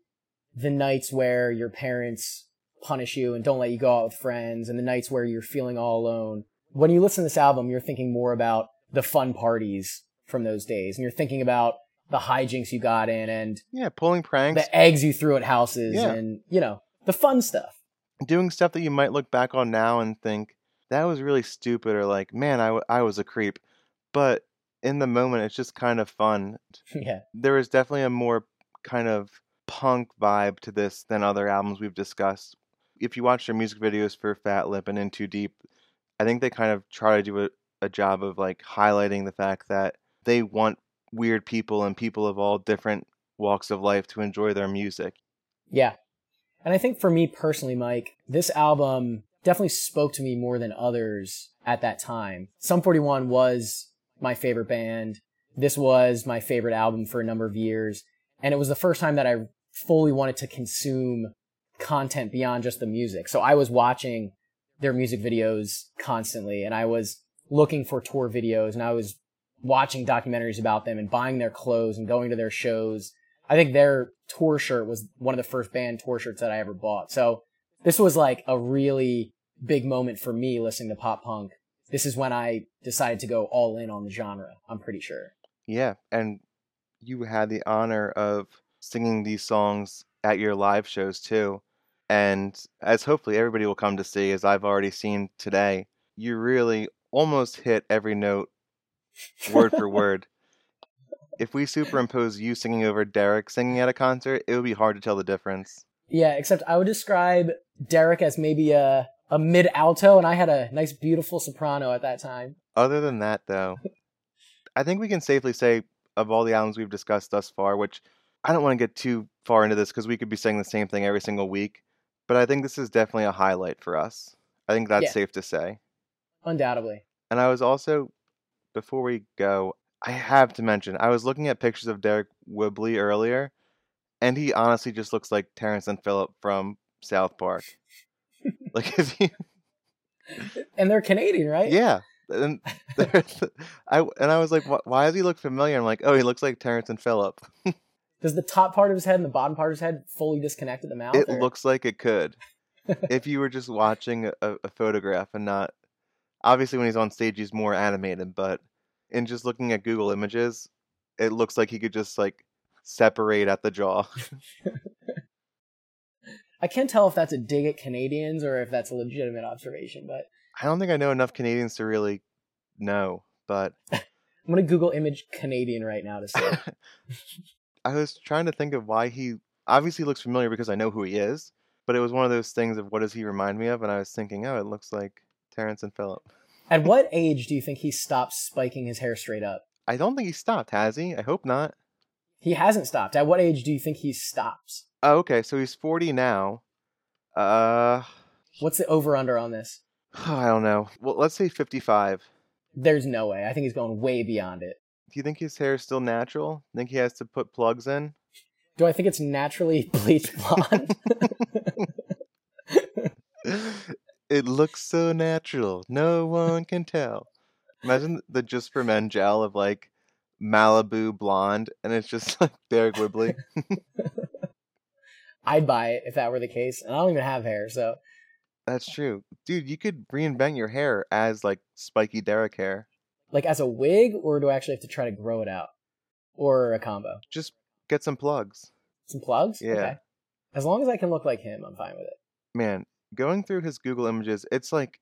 the nights where your parents punish you and don't let you go out with friends and the nights where you're feeling all alone, when you listen to this album, you're thinking more about the fun parties from those days and you're thinking about the hijinks you got in and Yeah, pulling pranks, the eggs you threw at houses Yeah. and, you know, the fun stuff. doing stuff that you might look back on now and think that was really stupid or like, man, I, w- I was a creep. But in the moment, it's just kind of fun. *laughs* yeah. There is definitely a more kind of punk vibe to this than other albums we've discussed. If you watch their music videos for Fat Lip and In Too Deep, I think they kind of try to do a, a job of like highlighting the fact that they want weird people and people of all different walks of life to enjoy their music. Yeah. And I think for me personally, Mike, this album definitely spoke to me more than others at that time. Sum 41 was my favorite band. This was my favorite album for a number of years. And it was the first time that I fully wanted to consume content beyond just the music. So I was watching their music videos constantly and I was looking for tour videos and I was watching documentaries about them and buying their clothes and going to their shows. I think their tour shirt was one of the first band tour shirts that I ever bought. So this was like a really big moment for me listening to pop punk. This is when I decided to go all in on the genre. I'm pretty sure. Yeah, and you had the honor of singing these songs at your live shows too. And as hopefully everybody will come to see, as I've already seen today, you really almost hit every note word for *laughs* word. If we superimpose you singing over Deryck singing at a concert, it would be hard to tell the difference. Yeah, except I would describe Deryck as maybe a a mid alto, and I had a nice, beautiful soprano at that time. Other than that, though, I think we can safely say of all the albums we've discussed thus far, which I don't want to get too far into this because we could be saying the same thing every single week, but I think this is definitely a highlight for us. I think that's Yeah. safe to say. Undoubtedly. And I was also, before we go, I have to mention, I was looking at pictures of Deryck Whibley earlier, and he honestly just looks like Terrance and Phillip from South Park. *laughs* like if you, *laughs* And they're Canadian, right? yeah. And *laughs* I and I was like, why does he look familiar? I'm like, oh, he looks like Terrance and Phillip. Does the top part of his head and the bottom part of his head fully disconnect at the mouth? It or- looks like it could, if you were just watching a, a photograph and not. Obviously, when he's on stage, he's more animated, but in just looking at Google Images, it looks like he could just like separate at the jaw. I can't tell if that's a dig at Canadians or if that's a legitimate observation, but I don't think I know enough Canadians to really know, but *laughs* I'm gonna Google image Canadian right now to see. *laughs* I was trying to think of why he obviously looks familiar because I know who he is, but it was one of those things of what does he remind me of, and I was thinking, oh, it looks like Terrance and Phillip. At what age do you think he stopped spiking his hair straight up? I don't think he stopped, has he? I hope not. He hasn't stopped. At what age do you think he stops? Oh, okay, so he's 40 now. Uh, What's the over under on this? *sighs* I don't know. Well, let's say 55. There's no way. I think he's going way beyond it. Do you think his hair is still natural? Think he has to put plugs in? Do I think it's naturally *laughs* bleached blonde? *laughs* it looks so natural. No one can tell. Imagine the just for men gel of like Malibu blonde, and it's just *laughs* like Deryck Whibley. *laughs* I'd buy it if that were the case. And I don't even have hair, so That's true, dude. You could reinvent your hair as like spiky Deryck hair. like as a wig, or do I actually have to try to grow it out? Or a combo? Just get some plugs. Some plugs? Yeah. Okay. As long as I can look like him, I'm fine with it. Man, going through his Google images, it's like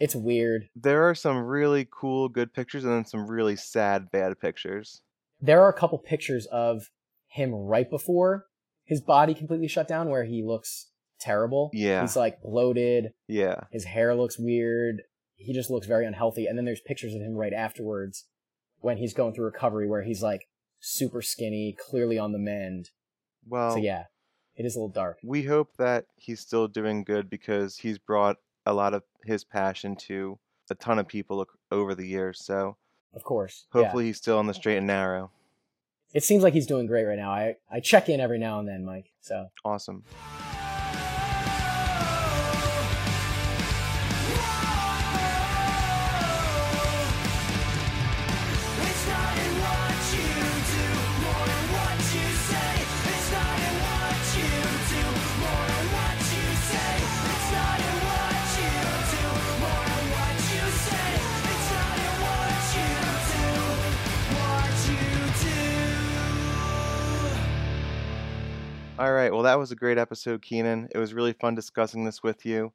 It's weird. there are some really cool, good pictures, and then some really sad, bad pictures. There are a couple pictures of him right before his body completely shut down where he looks terrible. Yeah. He's like bloated. Yeah, His hair looks weird. He just looks very unhealthy. And then there's pictures of him right afterwards when he's going through recovery where he's like super skinny, clearly on the mend. well, So yeah, it is a little dark. we hope that he's still doing good because he's brought a lot of his passion to a ton of people over the years. So Of course. yeah. hopefully he's still on the straight and narrow. It seems like he's doing great right now. I, I check in every now and then, Mike. So Awesome. All right. Well, that was a great episode, Keanan. It was really fun discussing this with you.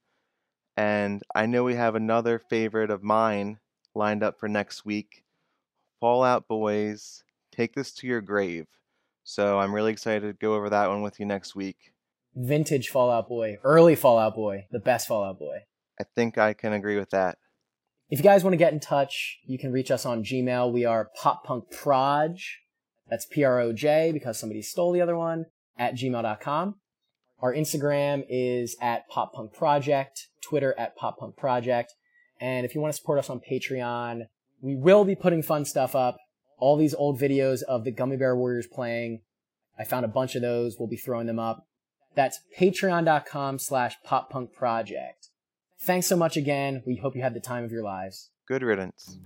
And I know we have another favorite of mine lined up for next week Fall Out Boys, Take This to Your Grave. So I'm really excited to go over that one with you next week. vintage Fall Out Boy, early Fall Out Boy, the best Fall Out Boy. I think I can agree with that. If you guys want to get in touch, you can reach us on Gmail. We are poppunkproj. That's P R O J because somebody stole the other one at gmail.com. Our Instagram is at Pop Punk Project, Twitter at Pop Punk Project. And if you want to support us on Patreon, we will be putting fun stuff up. All these old videos of the Gummi Bear Warriors playing. I found a bunch of those. We'll be throwing them up. That's patreon.com slash pop punk project. Thanks so much again. We hope you had the time of your lives. Good riddance.